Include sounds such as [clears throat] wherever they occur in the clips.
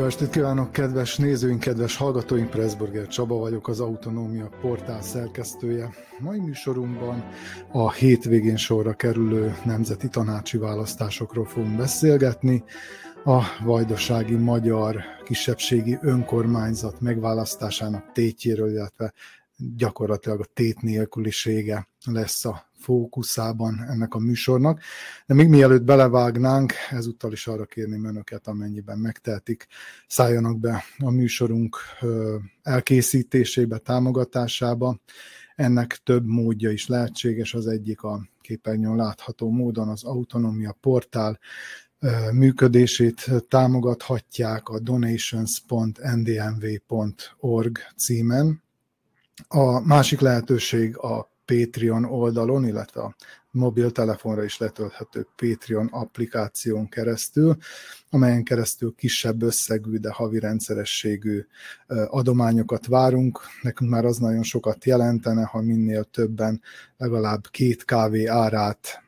Jó estét kívánok, kedves nézőink, kedves hallgatóink! Pressburger Csaba vagyok, az Autonómia portál szerkesztője. Mai műsorunkban a hétvégén sorra kerülő nemzeti tanácsi választásokról fogunk beszélgetni. A vajdasági magyar kisebbségi önkormányzat megválasztásának tétjéről, illetve gyakorlatilag a tét nélkülisége lesz a fókuszában ennek a műsornak. De még mielőtt belevágnánk, ezúttal is arra kérném önöket, amennyiben megtehetik, szálljanak be a műsorunk elkészítésébe, támogatásába. Ennek több módja is lehetséges, az egyik a képernyőn látható módon az Autonomia portál működését támogathatják a donations.ndmv.org címen. A másik lehetőség a Patreon oldalon, illetve a mobiltelefonra is letölthető Patreon applikáción keresztül, amelyen keresztül kisebb összegű, de havi rendszerességű adományokat várunk. Nekünk már az nagyon sokat jelentene, ha minél többen legalább két kávé árát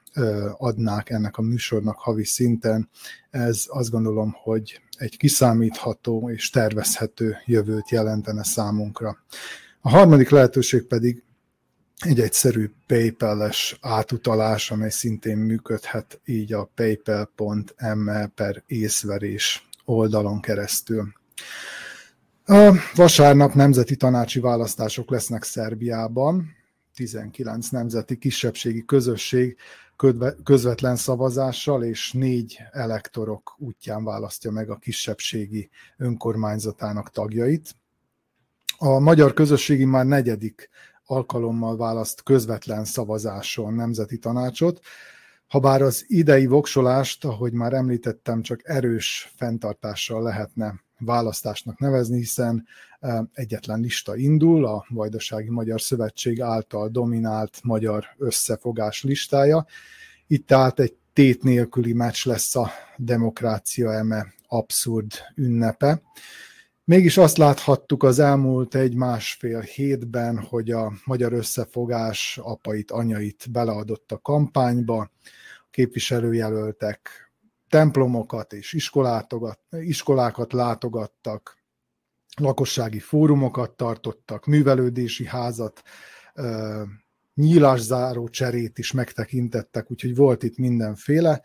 adnák ennek a műsornak havi szinten. Ez azt gondolom, hogy egy kiszámítható és tervezhető jövőt jelentene számunkra. A harmadik lehetőség pedig egy egyszerű PayPal-es átutalás, amely szintén működhet így a paypal.me per észverés oldalon keresztül. A vasárnap nemzeti tanácsi választások lesznek Szerbiában, 19 nemzeti kisebbségi közösség közvetlen szavazással és négy elektorok útján választja meg a kisebbségi önkormányzatának tagjait. A magyar közösségi már negyedik alkalommal választ közvetlen szavazáson nemzeti tanácsot, Habár az idei voksolást, ahogy már említettem, csak erős fenntartással lehetne választásnak nevezni, hiszen e, egyetlen lista indul, a Vajdasági Magyar Szövetség által dominált magyar összefogás listája. Itt tehát egy tét nélküli meccs lesz a demokrácia eme abszurd ünnepe. Mégis azt láthattuk az elmúlt egy-másfél hétben, hogy a magyar összefogás apait, anyait beleadott a kampányba, a képviselőjelöltek templomokat és iskolákat látogattak, lakossági fórumokat tartottak, művelődési házat, nyílászáró cserét is megtekintettek, úgyhogy volt itt mindenféle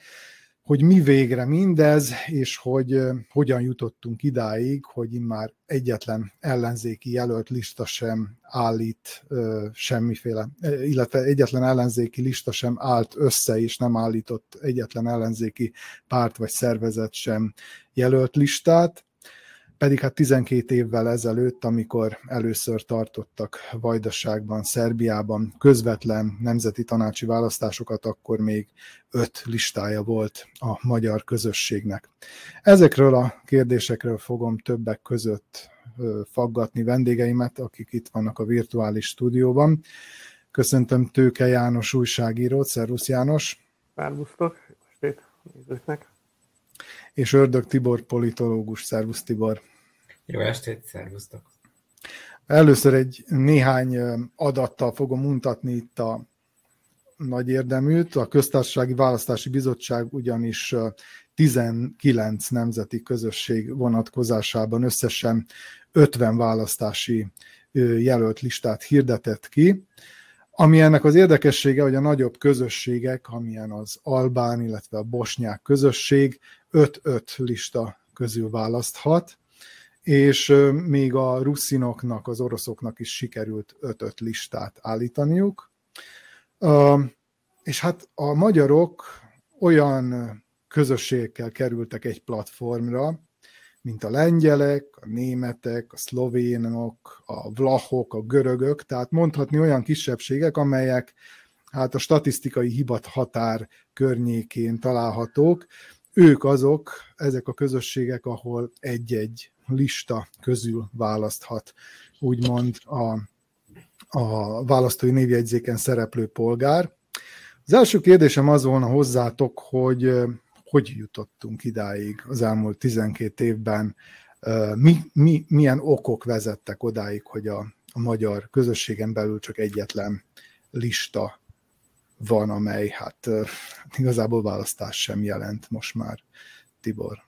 hogy mi végre mindez, és hogy hogyan jutottunk idáig, hogy már egyetlen ellenzéki jelölt lista sem állít semmiféle, illetve egyetlen ellenzéki lista sem állt össze, és nem állított egyetlen ellenzéki párt vagy szervezet sem jelölt listát pedig hát 12 évvel ezelőtt, amikor először tartottak Vajdaságban, Szerbiában közvetlen nemzeti tanácsi választásokat, akkor még öt listája volt a magyar közösségnek. Ezekről a kérdésekről fogom többek között faggatni vendégeimet, akik itt vannak a virtuális stúdióban. Köszöntöm Tőke János újságírót, Szervusz János! Szervusztok, estét nézőknek! És Ördög Tibor politológus. Szervusz Tibor! Jó estét, szervusztok! Először egy néhány adattal fogom mutatni itt a nagy érdeműt. A Köztársasági Választási Bizottság ugyanis 19 nemzeti közösség vonatkozásában összesen 50 választási jelölt listát hirdetett ki. Ami ennek az érdekessége, hogy a nagyobb közösségek, amilyen az albán, illetve a bosnyák közösség 5-5 lista közül választhat, és még a ruszinoknak, az oroszoknak is sikerült 5-5 listát állítaniuk. És hát a magyarok olyan közösségekkel kerültek egy platformra, mint a lengyelek, a németek, a szlovénok, a vlachok, a görögök, tehát mondhatni olyan kisebbségek, amelyek hát a statisztikai hibat határ környékén találhatók, ők azok, ezek a közösségek, ahol egy-egy lista közül választhat, úgymond a, a választói névjegyzéken szereplő polgár. Az első kérdésem az volna hozzátok, hogy hogy jutottunk idáig az elmúlt 12 évben, mi, mi, milyen okok vezettek odáig, hogy a, a magyar közösségen belül csak egyetlen lista van, amely hát igazából választás sem jelent most már. Tibor.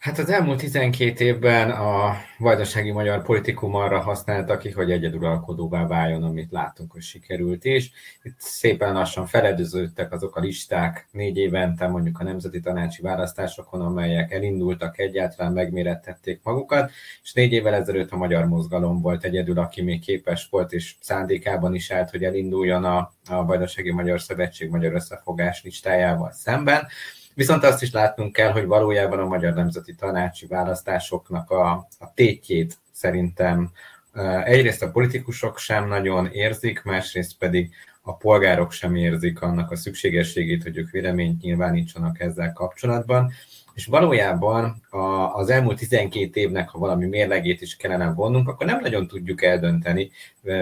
Hát az elmúlt 12 évben a vajdasági magyar politikum arra használta ki, hogy egyeduralkodóvá váljon, amit látunk, hogy sikerült is. Itt szépen lassan feledőződtek azok a listák négy évente, mondjuk a nemzeti tanácsi választásokon, amelyek elindultak, egyáltalán megmérettették magukat, és négy évvel ezelőtt a magyar mozgalom volt egyedül, aki még képes volt, és szándékában is állt, hogy elinduljon a, a Vajdasági Magyar Szövetség Magyar Összefogás listájával szemben Viszont azt is látnunk kell, hogy valójában a Magyar Nemzeti Tanácsi választásoknak a, a tétjét szerintem egyrészt a politikusok sem nagyon érzik, másrészt pedig a polgárok sem érzik annak a szükségességét, hogy ők véleményt nyilvánítsanak ezzel kapcsolatban. És valójában a, az elmúlt 12 évnek, ha valami mérlegét is kellene vonnunk, akkor nem nagyon tudjuk eldönteni,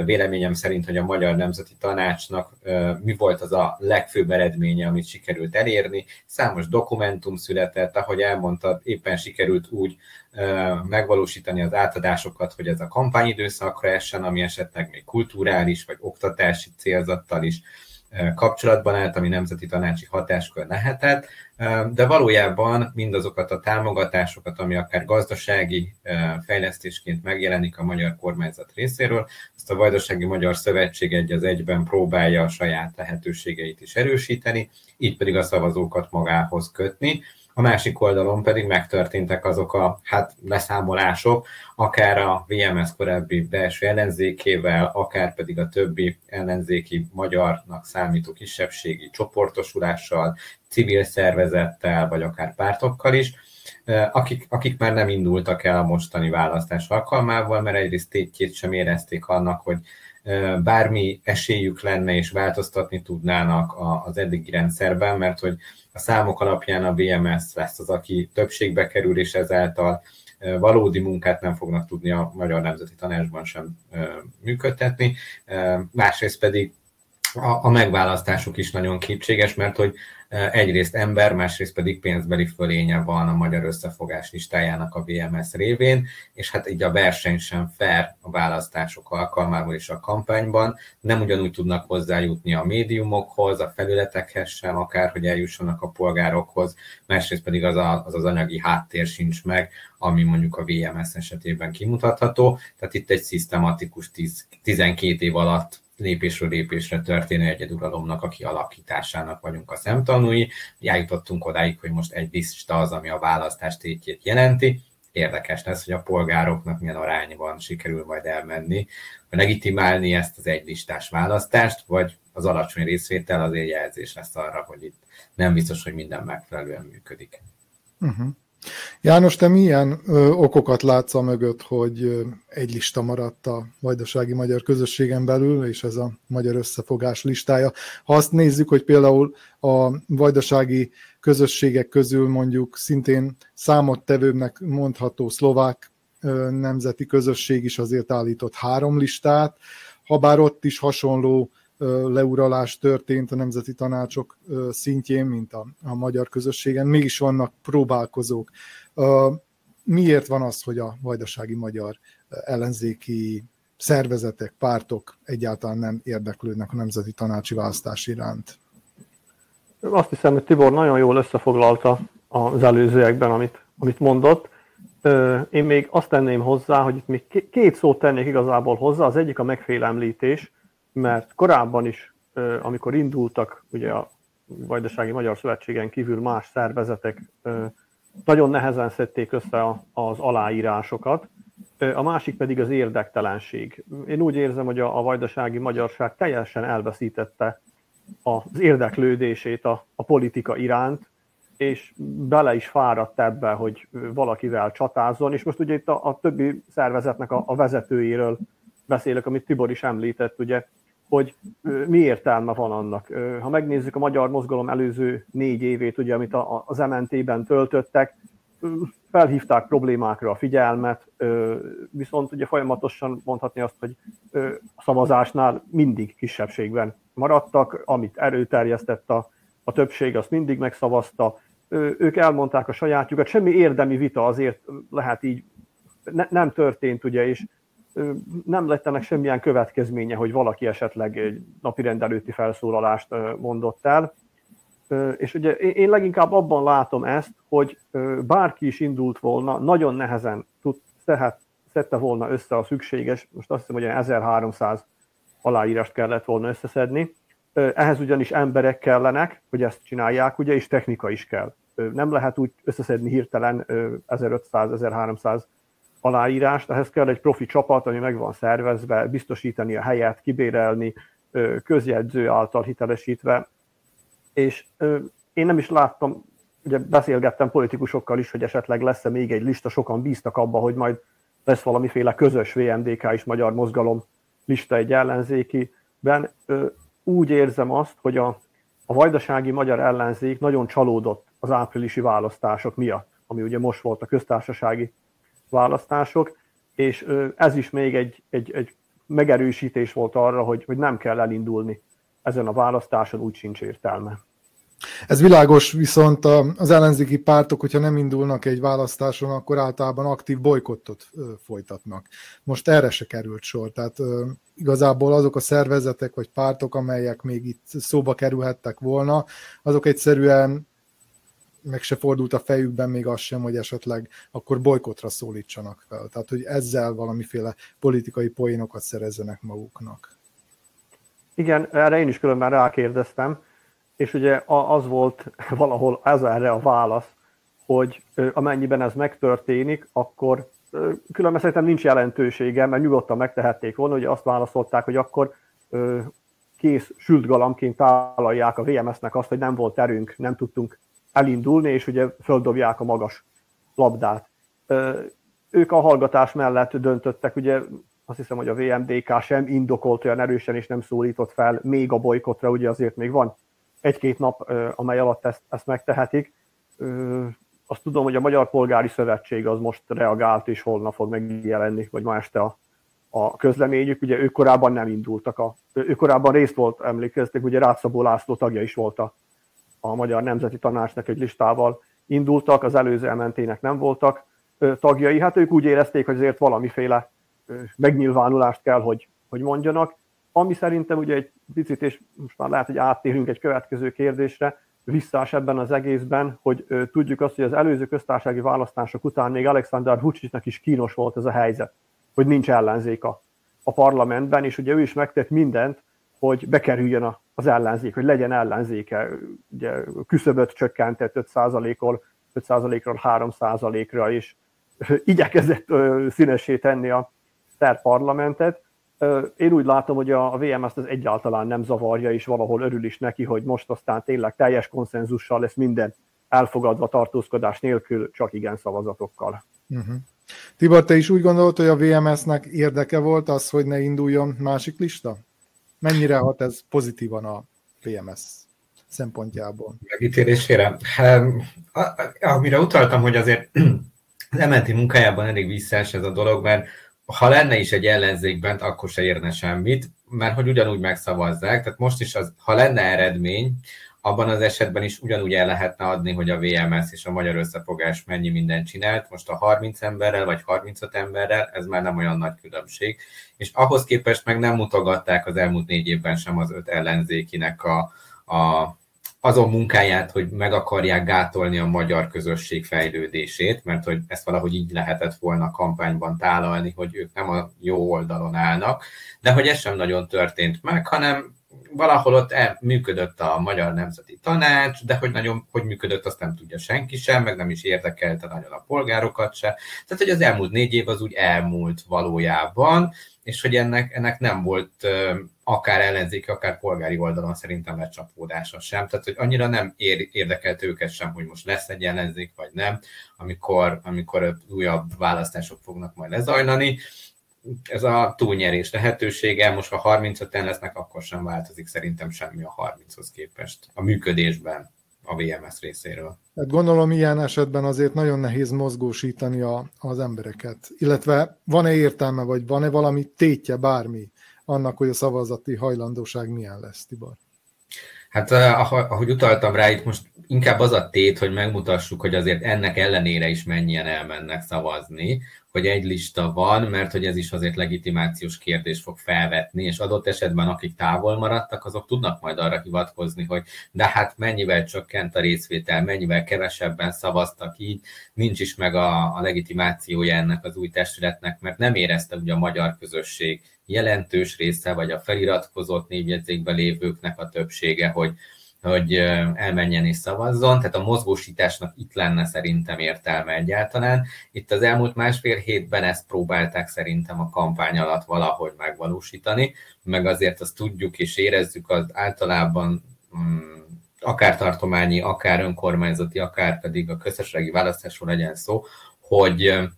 véleményem szerint, hogy a Magyar Nemzeti Tanácsnak mi volt az a legfőbb eredménye, amit sikerült elérni. Számos dokumentum született, ahogy elmondtad, éppen sikerült úgy megvalósítani az átadásokat, hogy ez a kampányidőszakra essen, ami esetleg még kulturális vagy oktatási célzattal is kapcsolatban állt, ami nemzeti tanácsi hatáskör lehetett, de valójában mindazokat a támogatásokat, ami akár gazdasági fejlesztésként megjelenik a magyar kormányzat részéről, azt a Vajdasági Magyar Szövetség egy az egyben próbálja a saját lehetőségeit is erősíteni, így pedig a szavazókat magához kötni, a másik oldalon pedig megtörténtek azok a hát leszámolások, akár a VMS korábbi belső ellenzékével, akár pedig a többi ellenzéki magyarnak számító kisebbségi csoportosulással, civil szervezettel, vagy akár pártokkal is, akik, akik már nem indultak el a mostani választás alkalmával, mert egyrészt tétjét sem érezték annak, hogy bármi esélyük lenne és változtatni tudnának az eddigi rendszerben, mert hogy a számok alapján a BMS lesz az, aki többségbe kerül, és ezáltal valódi munkát nem fognak tudni a Magyar Nemzeti Tanácsban sem működtetni. Másrészt pedig a, a megválasztásuk is nagyon kétséges, mert hogy egyrészt ember, másrészt pedig pénzbeli fölénye van a magyar összefogás listájának a VMS révén, és hát így a verseny sem fair a választások alkalmával és a kampányban. Nem ugyanúgy tudnak hozzájutni a médiumokhoz, a felületekhez sem, akár hogy eljussanak a polgárokhoz, másrészt pedig az a, az, az anyagi háttér sincs meg, ami mondjuk a VMS esetében kimutatható. Tehát itt egy szisztematikus 10, 12 év alatt lépésről lépésre történő egyeduralomnak a kialakításának vagyunk a szemtanúi. Eljutottunk odáig, hogy most egy lista az, ami a választás tétjét jelenti. Érdekes lesz, hogy a polgároknak milyen arányban sikerül majd elmenni, hogy legitimálni ezt az egylistás választást, vagy az alacsony részvétel azért jelzés lesz arra, hogy itt nem biztos, hogy minden megfelelően működik. Uh-huh. János, te milyen ö, okokat látsz a mögött, hogy ö, egy lista maradt a vajdasági magyar közösségen belül, és ez a magyar összefogás listája. Ha azt nézzük, hogy például a vajdasági közösségek közül mondjuk szintén számottevőbbnek mondható szlovák ö, nemzeti közösség is azért állított három listát, habár ott is hasonló leuralás történt a nemzeti tanácsok szintjén, mint a, a magyar közösségen, mégis vannak próbálkozók. Miért van az, hogy a vajdasági magyar ellenzéki szervezetek, pártok egyáltalán nem érdeklődnek a nemzeti tanácsi választás iránt? Azt hiszem, hogy Tibor nagyon jól összefoglalta az előzőekben, amit, amit mondott. Én még azt tenném hozzá, hogy itt még két szót tennék igazából hozzá. Az egyik a megfélemlítés, mert korábban is, amikor indultak ugye a Vajdasági Magyar Szövetségen kívül más szervezetek, nagyon nehezen szedték össze az aláírásokat, a másik pedig az érdektelenség. Én úgy érzem, hogy a, vajdasági magyarság teljesen elveszítette az érdeklődését a, a politika iránt, és bele is fáradt ebbe, hogy valakivel csatázzon, és most ugye itt a, a többi szervezetnek a, a vezetőiről beszélek, amit Tibor is említett, ugye hogy mi értelme van annak. Ha megnézzük a magyar mozgalom előző négy évét, ugye, amit az MNT-ben töltöttek, felhívták problémákra a figyelmet, viszont ugye folyamatosan mondhatni azt, hogy a szavazásnál mindig kisebbségben maradtak, amit erőterjesztett a, a többség, azt mindig megszavazta, ők elmondták a sajátjukat, semmi érdemi vita azért lehet így ne, nem történt, ugye, és nem lett ennek semmilyen következménye, hogy valaki esetleg egy napi rendelőti felszólalást mondott el. És ugye én leginkább abban látom ezt, hogy bárki is indult volna, nagyon nehezen tud, szehet, szedte volna össze a szükséges, most azt hiszem, hogy 1300 aláírást kellett volna összeszedni. Ehhez ugyanis emberek kellenek, hogy ezt csinálják, ugye, és technika is kell. Nem lehet úgy összeszedni hirtelen 1500-1300 aláírást, ehhez kell egy profi csapat, ami meg van szervezve, biztosítani a helyet, kibérelni, közjegyző által hitelesítve, és én nem is láttam, ugye beszélgettem politikusokkal is, hogy esetleg lesz-e még egy lista, sokan bíztak abba, hogy majd lesz valamiféle közös VMDK is magyar mozgalom lista egy ellenzékiben. Úgy érzem azt, hogy a, a vajdasági magyar ellenzék nagyon csalódott az áprilisi választások miatt, ami ugye most volt a köztársasági választások, és ez is még egy, egy, egy megerősítés volt arra, hogy, hogy nem kell elindulni ezen a választáson, úgy sincs értelme. Ez világos, viszont az ellenzéki pártok, hogyha nem indulnak egy választáson, akkor általában aktív bolykottot folytatnak. Most erre se került sor, tehát igazából azok a szervezetek vagy pártok, amelyek még itt szóba kerülhettek volna, azok egyszerűen meg se fordult a fejükben még az sem, hogy esetleg akkor bolykotra szólítsanak fel. Tehát, hogy ezzel valamiféle politikai poénokat szerezzenek maguknak. Igen, erre én is különben rákérdeztem, és ugye az volt [laughs] valahol ez erre a válasz, hogy amennyiben ez megtörténik, akkor különben szerintem nincs jelentősége, mert nyugodtan megtehették volna, hogy azt válaszolták, hogy akkor kész sült galamként tálalják a VMS-nek azt, hogy nem volt erőnk, nem tudtunk elindulni, és ugye földobják a magas labdát. Ők a hallgatás mellett döntöttek, ugye azt hiszem, hogy a VMDK sem indokolt olyan erősen, és nem szólított fel még a bolykotra, ugye azért még van egy-két nap, amely alatt ezt, ezt megtehetik. Azt tudom, hogy a Magyar Polgári Szövetség az most reagált, és holnap fog megjelenni, vagy ma este a, a közleményük. Ugye ők korábban nem indultak, a, ők korábban részt volt, emlékeztek, ugye Rátszabó László tagja is volt a, a Magyar Nemzeti Tanácsnak egy listával indultak, az előző ementének nem voltak tagjai. Hát ők úgy érezték, hogy azért valamiféle megnyilvánulást kell, hogy, hogy mondjanak. Ami szerintem ugye egy picit, és most már lehet, hogy áttérünk egy következő kérdésre, visszás ebben az egészben, hogy tudjuk azt, hogy az előző köztársasági választások után még Alexander Vucicnak is kínos volt ez a helyzet, hogy nincs ellenzék a, a parlamentben, és ugye ő is megtett mindent, hogy bekerüljön az ellenzék, hogy legyen ellenzéke. Ugye küszöböt csökkentett 5%-ról, 5%-ról 3%-ra, és [laughs] igyekezett színesé tenni a szerb parlamentet. Én úgy látom, hogy a VMS-t ez egyáltalán nem zavarja, és valahol örül is neki, hogy most aztán tényleg teljes konszenzussal lesz minden elfogadva tartózkodás nélkül, csak igen szavazatokkal. Uh-huh. Tibor, te is úgy gondolod, hogy a VMS-nek érdeke volt az, hogy ne induljon másik lista? Mennyire hat ez pozitívan a VMS szempontjából? Megítélésére? Amire utaltam, hogy azért [clears throat] az MNT munkájában elég visszás ez a dolog, mert ha lenne is egy ellenzék bent, akkor se érne semmit, mert hogy ugyanúgy megszavazzák, tehát most is az, ha lenne eredmény, abban az esetben is ugyanúgy el lehetne adni, hogy a VMS és a Magyar Összefogás mennyi mindent csinált, most a 30 emberrel vagy 35 emberrel, ez már nem olyan nagy különbség, és ahhoz képest meg nem mutogatták az elmúlt négy évben sem az öt ellenzékinek a, a azon munkáját, hogy meg akarják gátolni a magyar közösség fejlődését, mert hogy ezt valahogy így lehetett volna kampányban tálalni, hogy ők nem a jó oldalon állnak, de hogy ez sem nagyon történt meg, hanem valahol ott el, működött a Magyar Nemzeti Tanács, de hogy nagyon hogy működött, azt nem tudja senki sem, meg nem is érdekelte nagyon a polgárokat se. Tehát, hogy az elmúlt négy év az úgy elmúlt valójában, és hogy ennek, ennek nem volt akár ellenzéki, akár polgári oldalon szerintem lecsapódása sem. Tehát, hogy annyira nem ér, érdekelt őket sem, hogy most lesz egy ellenzék, vagy nem, amikor, amikor újabb választások fognak majd lezajlani. Ez a túlnyerés lehetősége, most ha 35-en lesznek, akkor sem változik szerintem semmi a 30-hoz képest a működésben a VMS részéről. Hát gondolom ilyen esetben azért nagyon nehéz mozgósítani a, az embereket. Illetve van-e értelme, vagy van-e valami tétje, bármi annak, hogy a szavazati hajlandóság milyen lesz, Tibor? Hát eh, ahogy utaltam rá, itt most inkább az a tét, hogy megmutassuk, hogy azért ennek ellenére is mennyien elmennek szavazni, hogy egy lista van, mert hogy ez is azért legitimációs kérdés fog felvetni, és adott esetben akik távol maradtak, azok tudnak majd arra hivatkozni, hogy de hát mennyivel csökkent a részvétel, mennyivel kevesebben szavaztak így, nincs is meg a, a legitimációja ennek az új testületnek, mert nem érezte ugye a magyar közösség jelentős része, vagy a feliratkozott névjegyzékben lévőknek a többsége, hogy, hogy elmenjen és szavazzon, tehát a mozgósításnak itt lenne szerintem értelme egyáltalán. Itt az elmúlt másfél hétben ezt próbálták szerintem a kampány alatt valahogy megvalósítani, meg azért azt tudjuk és érezzük az általában mm, akár tartományi, akár önkormányzati, akár pedig a közösségi választásról legyen szó, hogy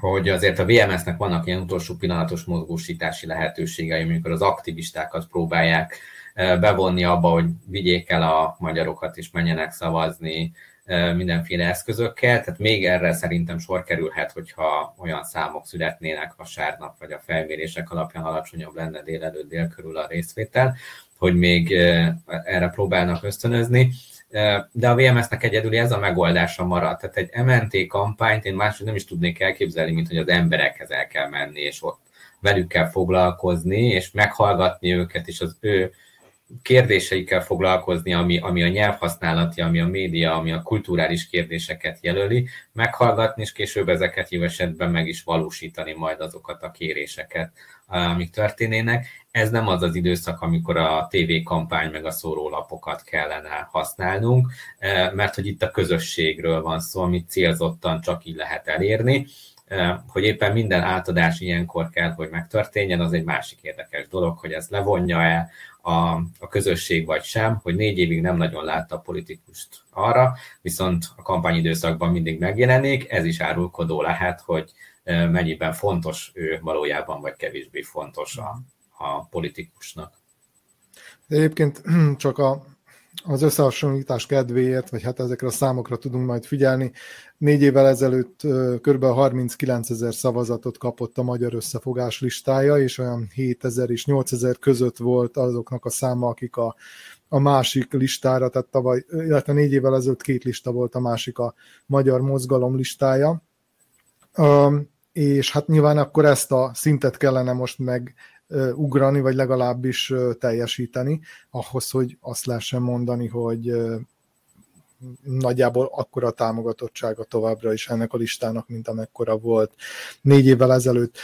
hogy azért a VMS-nek vannak ilyen utolsó pillanatos mozgósítási lehetőségei, amikor az aktivistákat próbálják bevonni abba, hogy vigyék el a magyarokat és menjenek szavazni mindenféle eszközökkel, tehát még erre szerintem sor kerülhet, hogyha olyan számok születnének vasárnap, vagy a felmérések alapján alacsonyabb lenne délelőtt dél körül a részvétel, hogy még erre próbálnak ösztönözni de a VMS-nek egyedül ez a megoldása maradt. Tehát egy MNT kampányt én máshogy nem is tudnék elképzelni, mint hogy az emberekhez el kell menni, és ott velük kell foglalkozni, és meghallgatni őket, és az ő kérdéseikkel foglalkozni, ami, ami a nyelvhasználati, ami a média, ami a kulturális kérdéseket jelöli, meghallgatni, és később ezeket jó esetben meg is valósítani majd azokat a kéréseket, amik történének. Ez nem az az időszak, amikor a TV kampány meg a szórólapokat kellene használnunk, mert hogy itt a közösségről van szó, amit célzottan csak így lehet elérni. Hogy éppen minden átadás ilyenkor kell, hogy megtörténjen, az egy másik érdekes dolog, hogy ez levonja el a, a közösség vagy sem, hogy négy évig nem nagyon látta a politikust arra, viszont a kampányidőszakban mindig megjelenik, ez is árulkodó lehet, hogy mennyiben fontos ő valójában, vagy kevésbé fontos a, a politikusnak. Egyébként [clears throat] csak a, az összehasonlítás kedvéért, vagy hát ezekre a számokra tudunk majd figyelni. Négy évvel ezelőtt kb. 39 ezer szavazatot kapott a Magyar Összefogás listája, és olyan 7 ezer és 8 ezer között volt azoknak a száma, akik a, a másik listára, tehát tavaly, illetve négy évvel ezelőtt két lista volt a másik a Magyar Mozgalom listája. és hát nyilván akkor ezt a szintet kellene most meg ugrani, vagy legalábbis teljesíteni, ahhoz, hogy azt lehessen mondani, hogy nagyjából akkora támogatottsága továbbra is ennek a listának, mint amekkora volt négy évvel ezelőtt.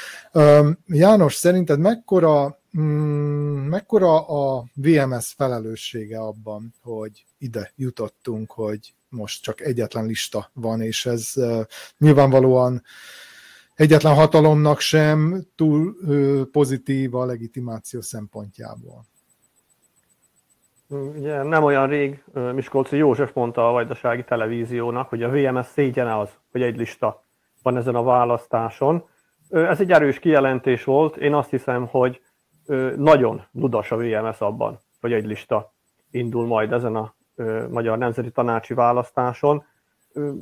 János, szerinted mekkora, mm, mekkora a VMS felelőssége abban, hogy ide jutottunk, hogy most csak egyetlen lista van, és ez nyilvánvalóan egyetlen hatalomnak sem túl pozitív a legitimáció szempontjából. Ugye nem olyan rég Miskolci József mondta a Vajdasági Televíziónak, hogy a VMS szégyene az, hogy egy lista van ezen a választáson. Ez egy erős kijelentés volt. Én azt hiszem, hogy nagyon ludas a VMS abban, hogy egy lista indul majd ezen a Magyar Nemzeti Tanácsi választáson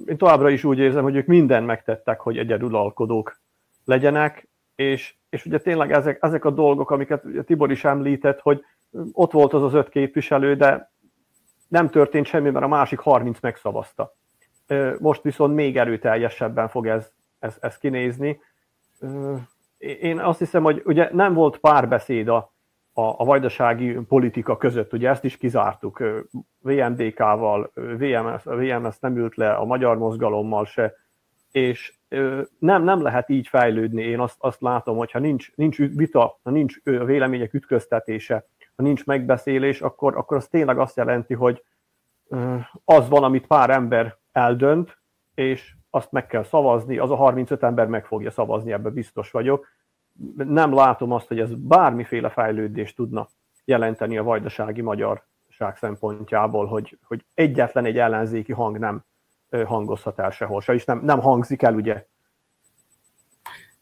én továbbra is úgy érzem, hogy ők mindent megtettek, hogy egyedülalkodók legyenek, és, és ugye tényleg ezek, ezek a dolgok, amiket Tibor is említett, hogy ott volt az az öt képviselő, de nem történt semmi, mert a másik 30 megszavazta. Most viszont még erőteljesebben fog ez, ez, ez kinézni. Én azt hiszem, hogy ugye nem volt párbeszéd a, a, a vajdasági politika között, ugye ezt is kizártuk, VMDK-val, VMS, VMS nem ült le a magyar mozgalommal se, és nem, nem lehet így fejlődni, én azt, azt látom, hogy ha nincs, nincs vita, ha nincs vélemények ütköztetése, ha nincs megbeszélés, akkor, akkor az tényleg azt jelenti, hogy az van, amit pár ember eldönt, és azt meg kell szavazni, az a 35 ember meg fogja szavazni, ebben biztos vagyok, nem látom azt, hogy ez bármiféle fejlődést tudna jelenteni a vajdasági magyarság szempontjából, hogy, hogy egyetlen egy ellenzéki hang nem hangozhat el sehol se, és nem, nem hangzik el, ugye?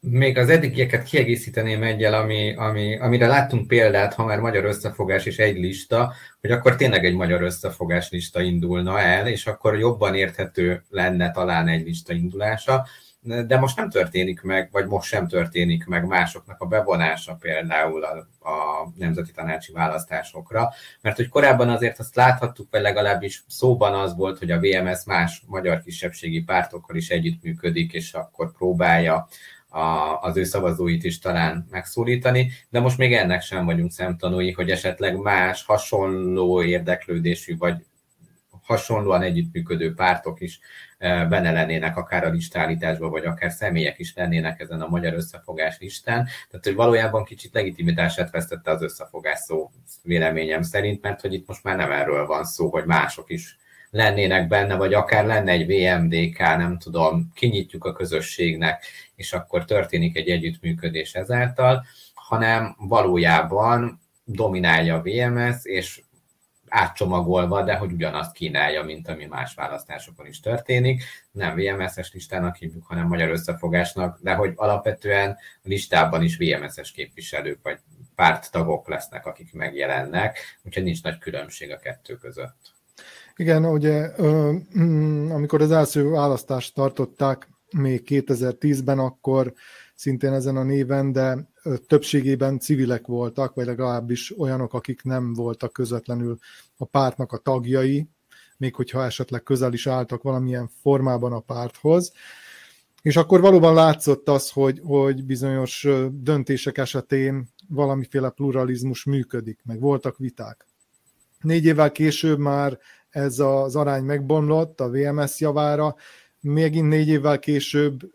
Még az eddigieket kiegészíteném egyel, ami, ami, amire láttunk példát, ha már magyar összefogás és egy lista, hogy akkor tényleg egy magyar összefogás lista indulna el, és akkor jobban érthető lenne talán egy lista indulása de most nem történik meg, vagy most sem történik meg másoknak a bevonása például a, a nemzeti tanácsi választásokra, mert hogy korábban azért azt láthattuk, vagy legalábbis szóban az volt, hogy a VMS más magyar kisebbségi pártokkal is együttműködik, és akkor próbálja a, az ő szavazóit is talán megszólítani, de most még ennek sem vagyunk szemtanúi, hogy esetleg más hasonló érdeklődésű vagy hasonlóan együttműködő pártok is eh, benne lennének akár a listállításban, vagy akár személyek is lennének ezen a magyar összefogás listán. Tehát, hogy valójában kicsit legitimitását vesztette az összefogás szó véleményem szerint, mert hogy itt most már nem erről van szó, hogy mások is lennének benne, vagy akár lenne egy VMDK, nem tudom, kinyitjuk a közösségnek, és akkor történik egy együttműködés ezáltal, hanem valójában dominálja a VMS, és átcsomagolva, de hogy ugyanazt kínálja, mint ami más választásokon is történik. Nem VMS-es listának hívjuk, hanem magyar összefogásnak, de hogy alapvetően a listában is VMS-es képviselők vagy párttagok lesznek, akik megjelennek, úgyhogy nincs nagy különbség a kettő között. Igen, ugye mm, amikor az első választást tartották még 2010-ben, akkor szintén ezen a néven, de többségében civilek voltak, vagy legalábbis olyanok, akik nem voltak közvetlenül a pártnak a tagjai, még hogyha esetleg közel is álltak valamilyen formában a párthoz. És akkor valóban látszott az, hogy, hogy bizonyos döntések esetén valamiféle pluralizmus működik, meg voltak viták. Négy évvel később már ez az arány megbomlott a VMS javára, megint négy évvel később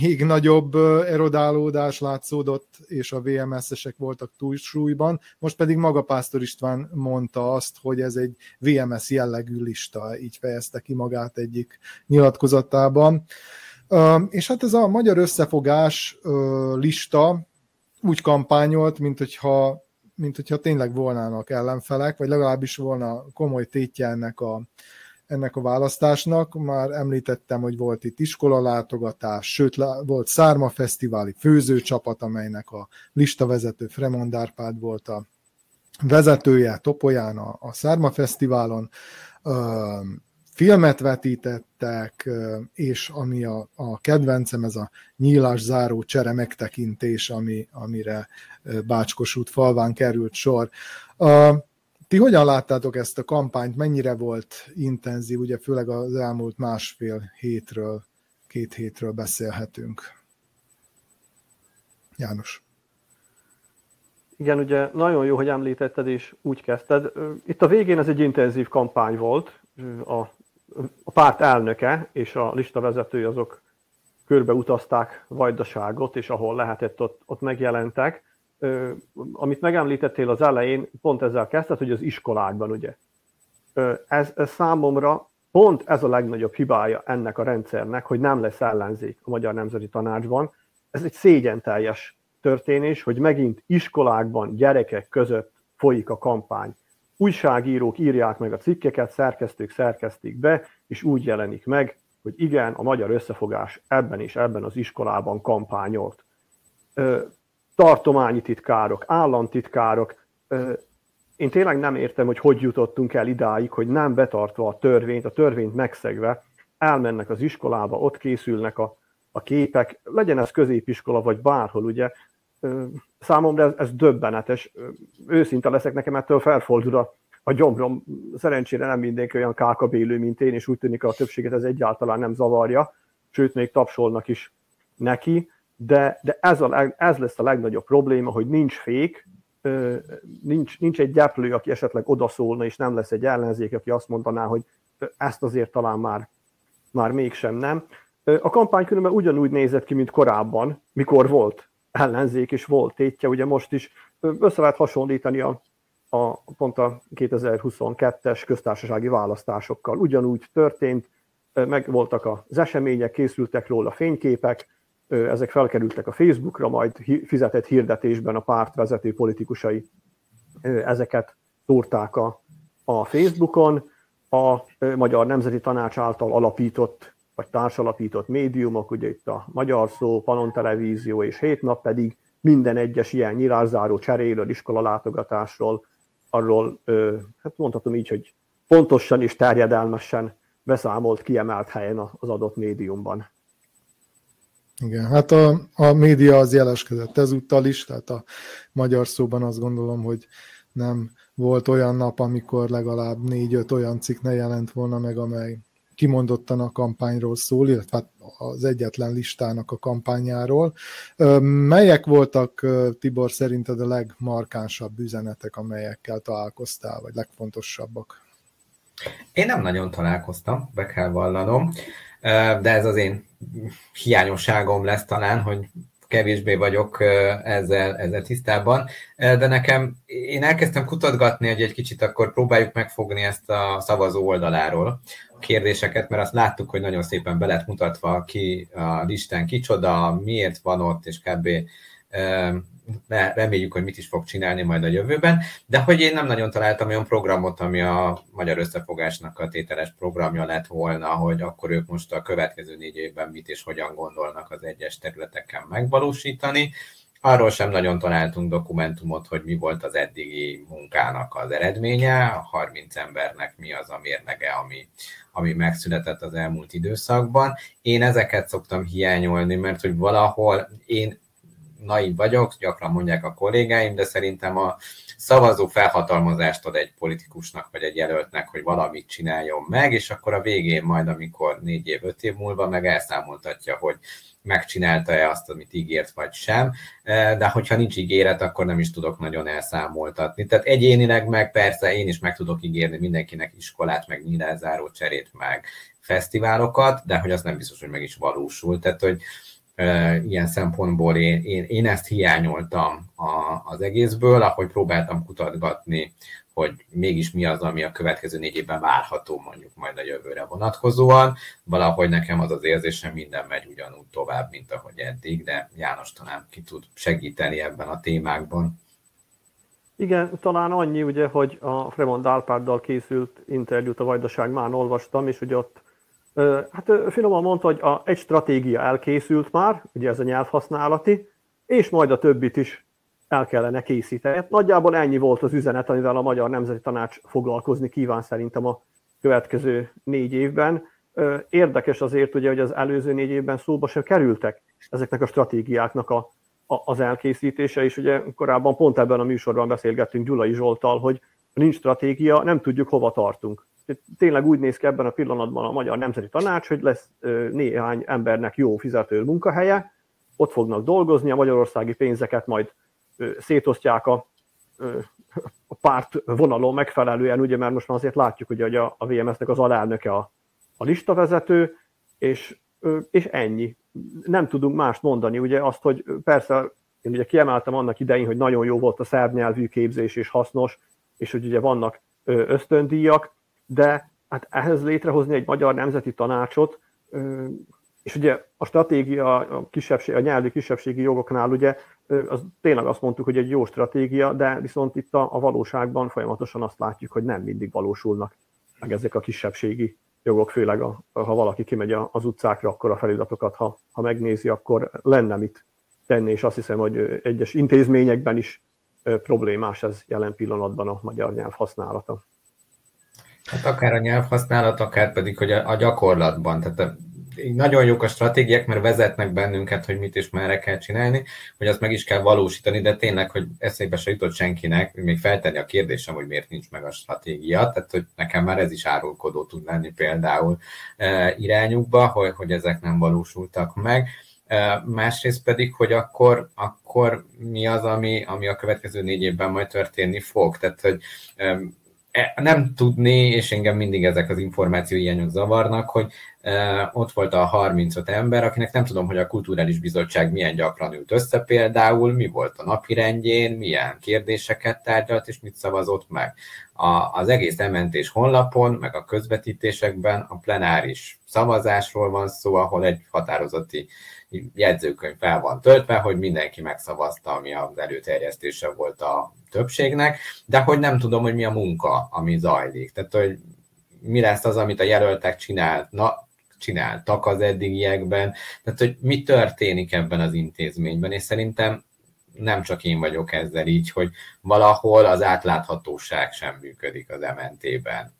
még nagyobb erodálódás látszódott, és a VMS-esek voltak túlsúlyban. Most pedig maga Pásztor István mondta azt, hogy ez egy VMS jellegű lista, így fejezte ki magát egyik nyilatkozatában. És hát ez a magyar összefogás lista úgy kampányolt, mint hogyha, mint hogyha tényleg volnának ellenfelek, vagy legalábbis volna komoly tétje ennek a, ennek a választásnak. Már említettem, hogy volt itt iskolalátogatás, sőt volt Szárma Fesztiváli főzőcsapat, amelynek a listavezető Fremond Árpád volt a vezetője Topolyán a, a Szárma Fesztiválon. Filmet vetítettek, és ami a, a kedvencem, ez a nyílás záró csere megtekintés, ami, amire Bácskosút falván került sor. Ti hogyan láttátok ezt a kampányt, mennyire volt intenzív, ugye főleg az elmúlt másfél hétről, két hétről beszélhetünk. János. Igen, ugye nagyon jó, hogy említetted, és úgy kezdted. Itt a végén ez egy intenzív kampány volt. A, a párt elnöke és a listavezető azok körbe utazták Vajdaságot, és ahol lehetett, ott, ott megjelentek amit megemlítettél az elején, pont ezzel kezdted, hogy az iskolákban, ugye. Ez, ez számomra pont ez a legnagyobb hibája ennek a rendszernek, hogy nem lesz ellenzék a Magyar Nemzeti Tanácsban. Ez egy szégyen teljes történés, hogy megint iskolákban, gyerekek között folyik a kampány. Újságírók írják meg a cikkeket, szerkesztők szerkesztik be, és úgy jelenik meg, hogy igen, a magyar összefogás ebben és ebben az iskolában kampányolt tartományi titkárok, államtitkárok. Én tényleg nem értem, hogy hogy jutottunk el idáig, hogy nem betartva a törvényt, a törvényt megszegve, elmennek az iskolába, ott készülnek a, a képek, legyen ez középiskola, vagy bárhol, ugye. Számomra ez, ez döbbenetes. Őszinte leszek, nekem ettől felfordul a, a gyomrom. Szerencsére nem mindenki olyan kákabélő, mint én, és úgy tűnik a többséget ez egyáltalán nem zavarja, sőt, még tapsolnak is neki de, de ez, a, ez lesz a legnagyobb probléma, hogy nincs fék, nincs, nincs egy gyeplő, aki esetleg odaszólna, és nem lesz egy ellenzék, aki azt mondaná, hogy ezt azért talán már, már mégsem nem. A kampány különben ugyanúgy nézett ki, mint korábban, mikor volt ellenzék és volt tétje, ugye most is össze lehet hasonlítani a, a pont a 2022-es köztársasági választásokkal. Ugyanúgy történt, meg voltak az események, készültek róla fényképek, ezek felkerültek a Facebookra, majd fizetett hirdetésben a párt vezető politikusai ezeket túrták a, a Facebookon. A Magyar Nemzeti Tanács által alapított, vagy társalapított médiumok, ugye itt a Magyar Szó, Panon Televízió és Hét Nap pedig minden egyes ilyen nyilászáró cseréről, iskola látogatásról, arról, hát mondhatom így, hogy pontosan és terjedelmesen beszámolt kiemelt helyen az adott médiumban. Igen, hát a, a média az jeleskedett ezúttal is, tehát a magyar szóban azt gondolom, hogy nem volt olyan nap, amikor legalább négy-öt olyan cikk ne jelent volna meg, amely kimondottan a kampányról szól, illetve hát az egyetlen listának a kampányáról. Melyek voltak, Tibor, szerinted a legmarkánsabb üzenetek, amelyekkel találkoztál, vagy legfontosabbak? Én nem nagyon találkoztam, be kell vallanom, de ez az én hiányosságom lesz talán, hogy kevésbé vagyok ezzel, ezzel tisztában, de nekem, én elkezdtem kutatgatni, hogy egy kicsit akkor próbáljuk megfogni ezt a szavazó oldaláról a kérdéseket, mert azt láttuk, hogy nagyon szépen be lett mutatva ki a listán kicsoda, miért van ott, és kb reméljük, hogy mit is fog csinálni majd a jövőben, de hogy én nem nagyon találtam olyan programot, ami a Magyar Összefogásnak a tételes programja lett volna, hogy akkor ők most a következő négy évben mit és hogyan gondolnak az egyes területeken megvalósítani. Arról sem nagyon találtunk dokumentumot, hogy mi volt az eddigi munkának az eredménye, a 30 embernek mi az a mérlege, ami, ami megszületett az elmúlt időszakban. Én ezeket szoktam hiányolni, mert hogy valahol én naiv vagyok, gyakran mondják a kollégáim, de szerintem a szavazó felhatalmazást ad egy politikusnak vagy egy jelöltnek, hogy valamit csináljon meg, és akkor a végén majd, amikor négy év, öt év múlva meg elszámoltatja, hogy megcsinálta-e azt, amit ígért, vagy sem, de hogyha nincs ígéret, akkor nem is tudok nagyon elszámoltatni. Tehát egyénileg meg persze én is meg tudok ígérni mindenkinek iskolát, meg nyilázáró cserét, meg fesztiválokat, de hogy az nem biztos, hogy meg is valósul. Tehát, hogy ilyen szempontból én, én, én ezt hiányoltam a, az egészből, ahogy próbáltam kutatgatni, hogy mégis mi az, ami a következő négy évben várható mondjuk majd a jövőre vonatkozóan. Valahogy nekem az az érzésem, minden megy ugyanúgy tovább, mint ahogy eddig, de János talán ki tud segíteni ebben a témákban. Igen, talán annyi, ugye, hogy a Fremont Árpáddal készült interjút a Vajdaság már olvastam, és ugye ott Hát finoman mondta, hogy a, egy stratégia elkészült már, ugye ez a nyelvhasználati, és majd a többit is el kellene készíteni. Hát nagyjából ennyi volt az üzenet, amivel a Magyar Nemzeti Tanács foglalkozni kíván szerintem a következő négy évben. Érdekes azért, ugye, hogy az előző négy évben szóba sem kerültek ezeknek a stratégiáknak a, a, az elkészítése, és ugye korábban pont ebben a műsorban beszélgettünk Gyulai Zsoltal, hogy nincs stratégia, nem tudjuk hova tartunk tényleg úgy néz ki ebben a pillanatban a Magyar Nemzeti Tanács, hogy lesz néhány embernek jó fizető munkahelye, ott fognak dolgozni, a magyarországi pénzeket majd szétosztják a, a párt vonalon megfelelően, ugye, mert most már azért látjuk, hogy a, a VMS-nek az alelnöke a, a listavezető, és, és ennyi. Nem tudunk mást mondani, ugye azt, hogy persze én ugye kiemeltem annak idején, hogy nagyon jó volt a szerb nyelvű képzés és hasznos, és hogy ugye vannak ösztöndíjak, de hát ehhez létrehozni egy magyar nemzeti tanácsot, és ugye a stratégia a, kisebbség, a nyelvi kisebbségi jogoknál ugye az tényleg azt mondtuk, hogy egy jó stratégia, de viszont itt a, a valóságban folyamatosan azt látjuk, hogy nem mindig valósulnak meg ezek a kisebbségi jogok, főleg a, ha valaki kimegy az utcákra, akkor a feliratokat, ha, ha megnézi, akkor lenne mit tenni, és azt hiszem, hogy egyes intézményekben is problémás ez jelen pillanatban a magyar nyelv használata. Hát akár a nyelvhasználat, akár pedig, hogy a, a gyakorlatban. Tehát a, nagyon jók a stratégiák, mert vezetnek bennünket, hogy mit és merre kell csinálni, hogy azt meg is kell valósítani, de tényleg, hogy eszébe se jutott senkinek, még feltenni a kérdésem, hogy miért nincs meg a stratégia, tehát hogy nekem már ez is árulkodó tud lenni például e, irányukba, hogy, hogy ezek nem valósultak meg. E, másrészt pedig, hogy akkor, akkor mi az, ami, ami a következő négy évben majd történni fog. Tehát, hogy E, nem tudni, és engem mindig ezek az információ hiányok zavarnak, hogy ott volt a 35 ember, akinek nem tudom, hogy a Kulturális Bizottság milyen gyakran ült össze például, mi volt a napi rendjén, milyen kérdéseket tárgyalt, és mit szavazott meg. A, az egész ementés honlapon, meg a közvetítésekben a plenáris szavazásról van szó, ahol egy határozati jegyzőkönyv fel van töltve, hogy mindenki megszavazta, ami az előterjesztése volt a többségnek, de hogy nem tudom, hogy mi a munka, ami zajlik. Tehát, hogy mi lesz az, amit a jelöltek csinált, na, csináltak az eddigiekben, tehát, hogy mi történik ebben az intézményben, és szerintem nem csak én vagyok ezzel így, hogy valahol az átláthatóság sem működik az MNT-ben.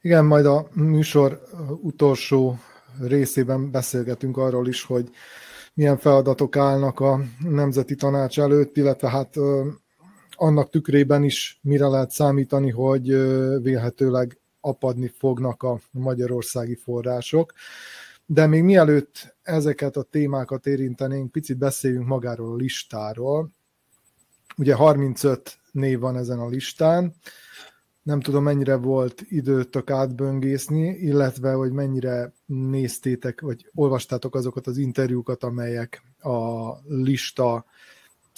Igen, majd a műsor utolsó részében beszélgetünk arról is, hogy milyen feladatok állnak a Nemzeti Tanács előtt, illetve hát annak tükrében is mire lehet számítani, hogy vélhetőleg apadni fognak a magyarországi források. De még mielőtt ezeket a témákat érintenénk, picit beszéljünk magáról a listáról. Ugye 35 név van ezen a listán, nem tudom mennyire volt időtök átböngészni, illetve hogy mennyire néztétek, vagy olvastátok azokat az interjúkat, amelyek a lista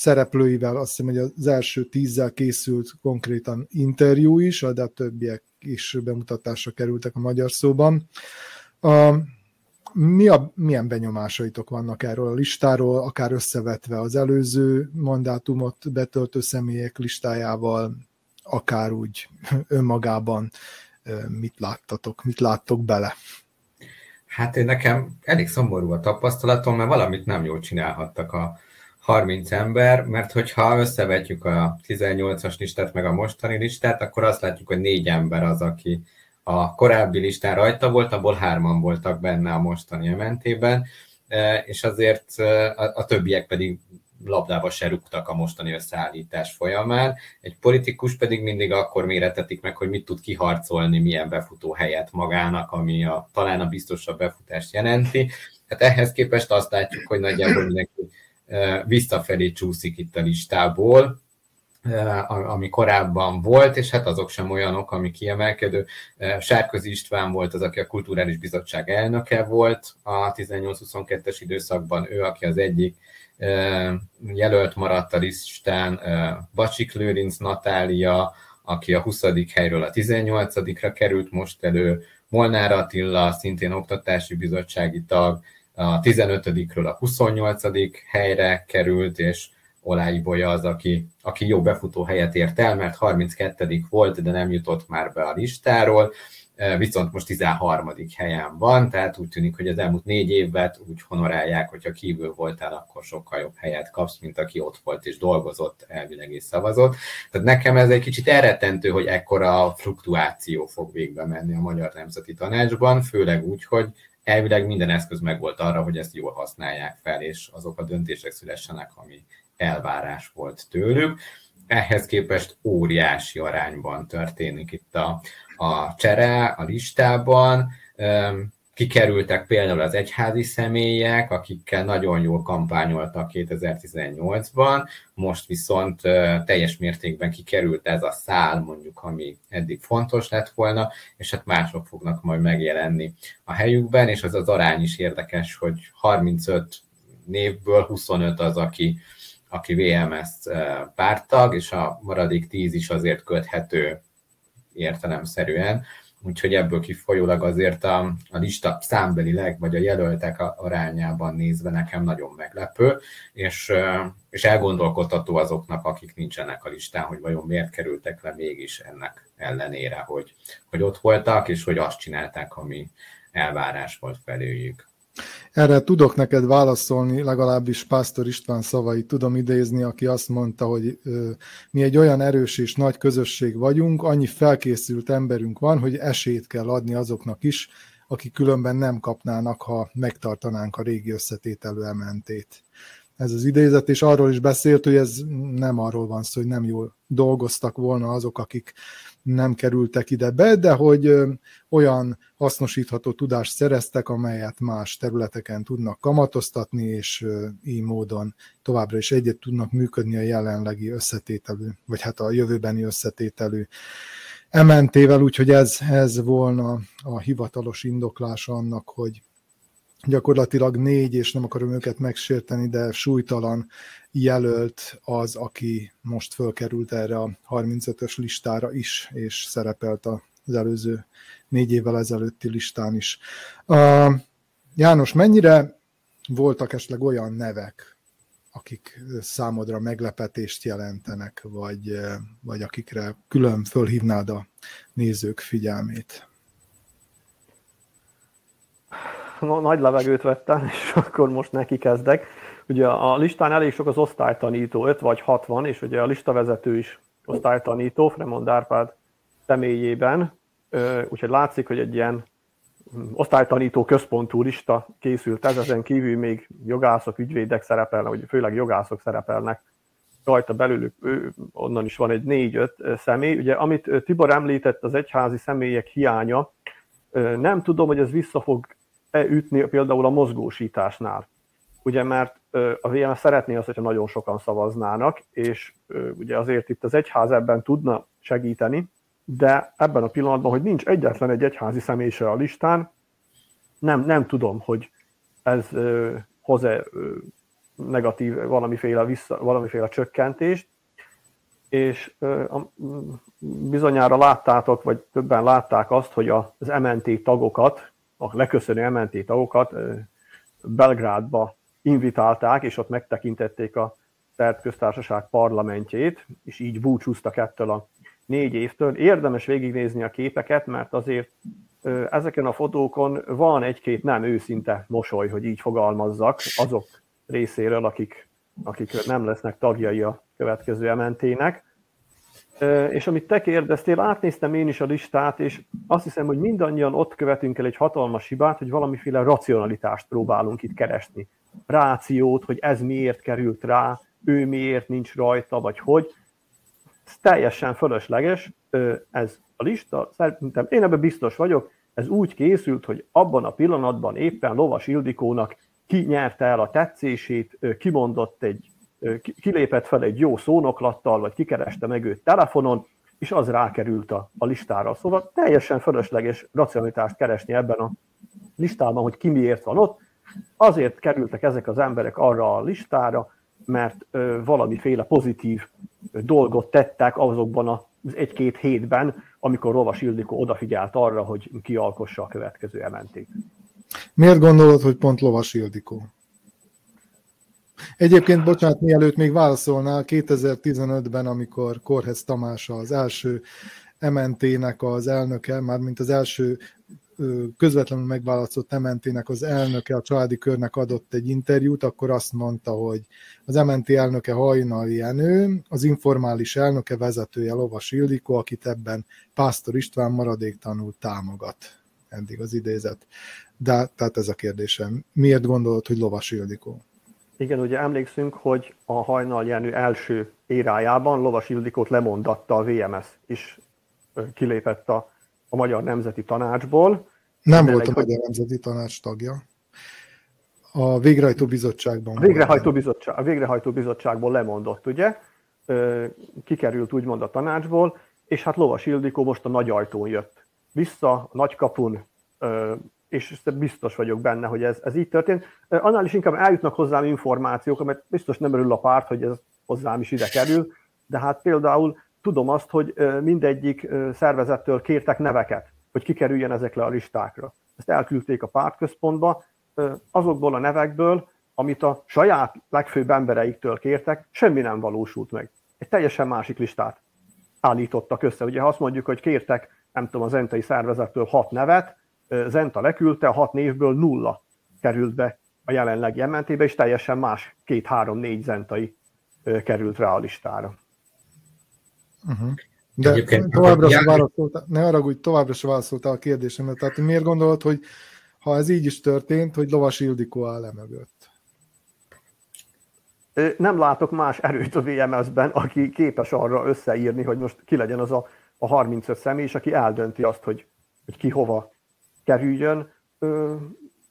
szereplőivel, azt hiszem, hogy az első tízzel készült konkrétan interjú is, de a többiek is bemutatásra kerültek a magyar szóban. A, mi a, milyen benyomásaitok vannak erről a listáról, akár összevetve az előző mandátumot betöltő személyek listájával, akár úgy önmagában mit láttatok, mit láttok bele? Hát én nekem elég szomorú a tapasztalatom, mert valamit nem jól csinálhattak a 30 ember, mert hogyha összevetjük a 18-as listát meg a mostani listát, akkor azt látjuk, hogy négy ember az, aki a korábbi listán rajta volt, abból hárman voltak benne a mostani ementében, és azért a, a többiek pedig labdába se rúgtak a mostani összeállítás folyamán. Egy politikus pedig mindig akkor méretetik meg, hogy mit tud kiharcolni, milyen befutó helyet magának, ami a, talán a biztosabb befutást jelenti. Hát ehhez képest azt látjuk, hogy nagyjából mindenki visszafelé csúszik itt a listából, ami korábban volt, és hát azok sem olyanok, ami kiemelkedő. Sárközi István volt az, aki a Kulturális Bizottság elnöke volt a 18-22-es időszakban, ő, aki az egyik jelölt maradt a listán, Bacsik Lőrinc Natália, aki a 20. helyről a 18-ra került most elő, Molnár Attila, szintén oktatási bizottsági tag, a 15-ről a 28. helyre került, és Olái Bolya az, aki, aki jó befutó helyet ért el, mert 32. volt, de nem jutott már be a listáról viszont most 13. helyen van, tehát úgy tűnik, hogy az elmúlt négy évet úgy honorálják, hogyha kívül voltál, akkor sokkal jobb helyet kapsz, mint aki ott volt és dolgozott, elvileg és szavazott. Tehát nekem ez egy kicsit elrettentő, hogy ekkora fluktuáció fog végbe menni a Magyar Nemzeti Tanácsban, főleg úgy, hogy elvileg minden eszköz megvolt arra, hogy ezt jól használják fel, és azok a döntések szülessenek, ami elvárás volt tőlük. Ehhez képest óriási arányban történik itt a, a csere a listában. Kikerültek például az egyházi személyek, akikkel nagyon jól kampányoltak 2018-ban, most viszont teljes mértékben kikerült ez a szál, mondjuk, ami eddig fontos lett volna, és hát mások fognak majd megjelenni a helyükben, és az az arány is érdekes, hogy 35 névből 25 az, aki, aki VMS pártag, és a maradék 10 is azért köthető értelemszerűen, úgyhogy ebből kifolyólag azért a, a lista számbelileg, vagy a jelöltek arányában nézve nekem nagyon meglepő, és, és elgondolkodható azoknak, akik nincsenek a listán, hogy vajon miért kerültek le mégis ennek ellenére, hogy, hogy ott voltak, és hogy azt csinálták, ami elvárás volt felőjük. Erre tudok neked válaszolni, legalábbis Pásztor István szavait tudom idézni, aki azt mondta, hogy ö, mi egy olyan erős és nagy közösség vagyunk, annyi felkészült emberünk van, hogy esélyt kell adni azoknak is, akik különben nem kapnának, ha megtartanánk a régi összetételő ementét. Ez az idézet, és arról is beszélt, hogy ez nem arról van szó, hogy nem jól dolgoztak volna azok, akik nem kerültek ide be, de hogy olyan hasznosítható tudást szereztek, amelyet más területeken tudnak kamatoztatni, és így módon továbbra is egyet tudnak működni a jelenlegi összetételű, vagy hát a jövőbeni összetételű ementével, úgyhogy ez, ez volna a hivatalos indoklás annak, hogy gyakorlatilag négy, és nem akarom őket megsérteni, de súlytalan jelölt az, aki most fölkerült erre a 35-ös listára is, és szerepelt az előző négy évvel ezelőtti listán is. Uh, János, mennyire voltak esetleg olyan nevek, akik számodra meglepetést jelentenek, vagy, vagy akikre külön fölhívnád a nézők figyelmét? Nagy levegőt vettem, és [laughs] akkor most neki kezdek. Ugye a listán elég sok az osztálytanító, 5 vagy 60, és ugye a listavezető is osztálytanító, Fremond Árpád személyében, úgyhogy látszik, hogy egy ilyen osztálytanító központú lista készült ez, ezen kívül még jogászok, ügyvédek szerepelnek, vagy főleg jogászok szerepelnek rajta belőlük, ő, onnan is van egy négy-öt személy. Ugye, amit Tibor említett, az egyházi személyek hiánya, nem tudom, hogy ez vissza fog-e ütni például a mozgósításnál. Ugye, mert a VM szeretné azt, hogyha nagyon sokan szavaznának, és ugye azért itt az egyház ebben tudna segíteni, de ebben a pillanatban, hogy nincs egyetlen egy egyházi személy se a listán, nem, nem tudom, hogy ez hoz-e negatív valamiféle, vissza, valamiféle csökkentést, és bizonyára láttátok, vagy többen látták azt, hogy az MNT tagokat, a leköszönő MNT tagokat Belgrádba invitálták, és ott megtekintették a Szerb Köztársaság parlamentjét, és így búcsúztak ettől a négy évtől. Érdemes végignézni a képeket, mert azért ezeken a fotókon van egy-két nem őszinte mosoly, hogy így fogalmazzak, azok részéről, akik, akik nem lesznek tagjai a következő MNT-nek. És amit te kérdeztél, átnéztem én is a listát, és azt hiszem, hogy mindannyian ott követünk el egy hatalmas hibát, hogy valamiféle racionalitást próbálunk itt keresni. Rációt, hogy ez miért került rá, ő miért nincs rajta, vagy hogy. Ez teljesen fölösleges, ez a lista, szerintem én ebben biztos vagyok, ez úgy készült, hogy abban a pillanatban éppen Lovas Ildikónak ki nyerte el a tetszését, kimondott egy, kilépett fel egy jó szónoklattal, vagy kikereste meg őt telefonon, és az rákerült a, a listára. Szóval teljesen fölösleges racionalitást keresni ebben a listában, hogy ki miért van ott. Azért kerültek ezek az emberek arra a listára, mert ö, valamiféle pozitív dolgot tettek azokban az egy-két hétben, amikor Rovas Ildikó odafigyelt arra, hogy kialkossa a következő ementét. Miért gondolod, hogy pont Lovas Ildikó? Egyébként, bocsánat, mielőtt még válaszolnál, 2015-ben, amikor Korhez Tamás az első MNT-nek az elnöke, mármint az első közvetlenül megválasztott MNT-nek az elnöke a családi körnek adott egy interjút, akkor azt mondta, hogy az MNT elnöke Hajnal Jenő, az informális elnöke vezetője Lovas Ildikó, akit ebben Pásztor István maradéktanul támogat. Eddig az idézet. De tehát ez a kérdésem. Miért gondolod, hogy Lovas Ildikó? Igen, ugye emlékszünk, hogy a Hajnal Jenő első érájában Lovas Ildikót lemondatta a VMS, és kilépett a, a Magyar Nemzeti Tanácsból. Nem volt a Magyar Nemzeti Tanács tagja. A végrehajtó bizottságban. A végrehajtó, bizottság, a végrehajtó bizottságból lemondott, ugye? Kikerült úgymond a tanácsból, és hát Lovas Ildikó most a nagy ajtón jött. Vissza, a nagykapun és biztos vagyok benne, hogy ez, ez így történt. Annál is inkább eljutnak hozzám információk, mert biztos nem örül a párt, hogy ez hozzám is ide kerül, de hát például tudom azt, hogy mindegyik szervezettől kértek neveket, hogy kikerüljen ezekre a listákra. Ezt elküldték a pártközpontba, azokból a nevekből, amit a saját legfőbb embereiktől kértek, semmi nem valósult meg. Egy teljesen másik listát állítottak össze. Ugye ha azt mondjuk, hogy kértek, nem tudom, az entai szervezettől hat nevet, Zenta leküldte, a hat névből nulla került be a jelenlegi MNT-be, és teljesen más két-három-négy zentai került rá a listára. Uh-huh. De Egyébként továbbra sem válaszoltál, ne haragudj, továbbra sem válaszoltál a kérdésemre. Tehát miért gondolod, hogy ha ez így is történt, hogy Lovas Ildikó áll e mögött? Nem látok más erőt a VMS-ben, aki képes arra összeírni, hogy most ki legyen az a, a 35 személy, és aki eldönti azt, hogy, hogy ki hova kerüljön.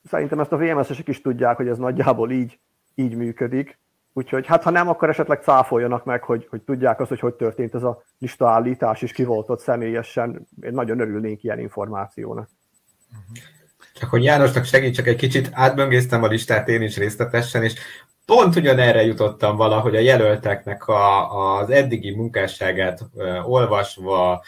Szerintem ezt a VMS-esek is tudják, hogy ez nagyjából így, így működik. Úgyhogy hát ha nem, akkor esetleg cáfoljanak meg, hogy, hogy tudják azt, hogy hogy történt ez a listaállítás, és ki volt ott személyesen. Én nagyon örülnék ilyen információnak. Csak hogy Jánosnak segítsek egy kicsit, átböngésztem a listát én is részletesen, és pont ugyanerre jutottam valahogy a jelölteknek a, az eddigi munkásságát olvasva,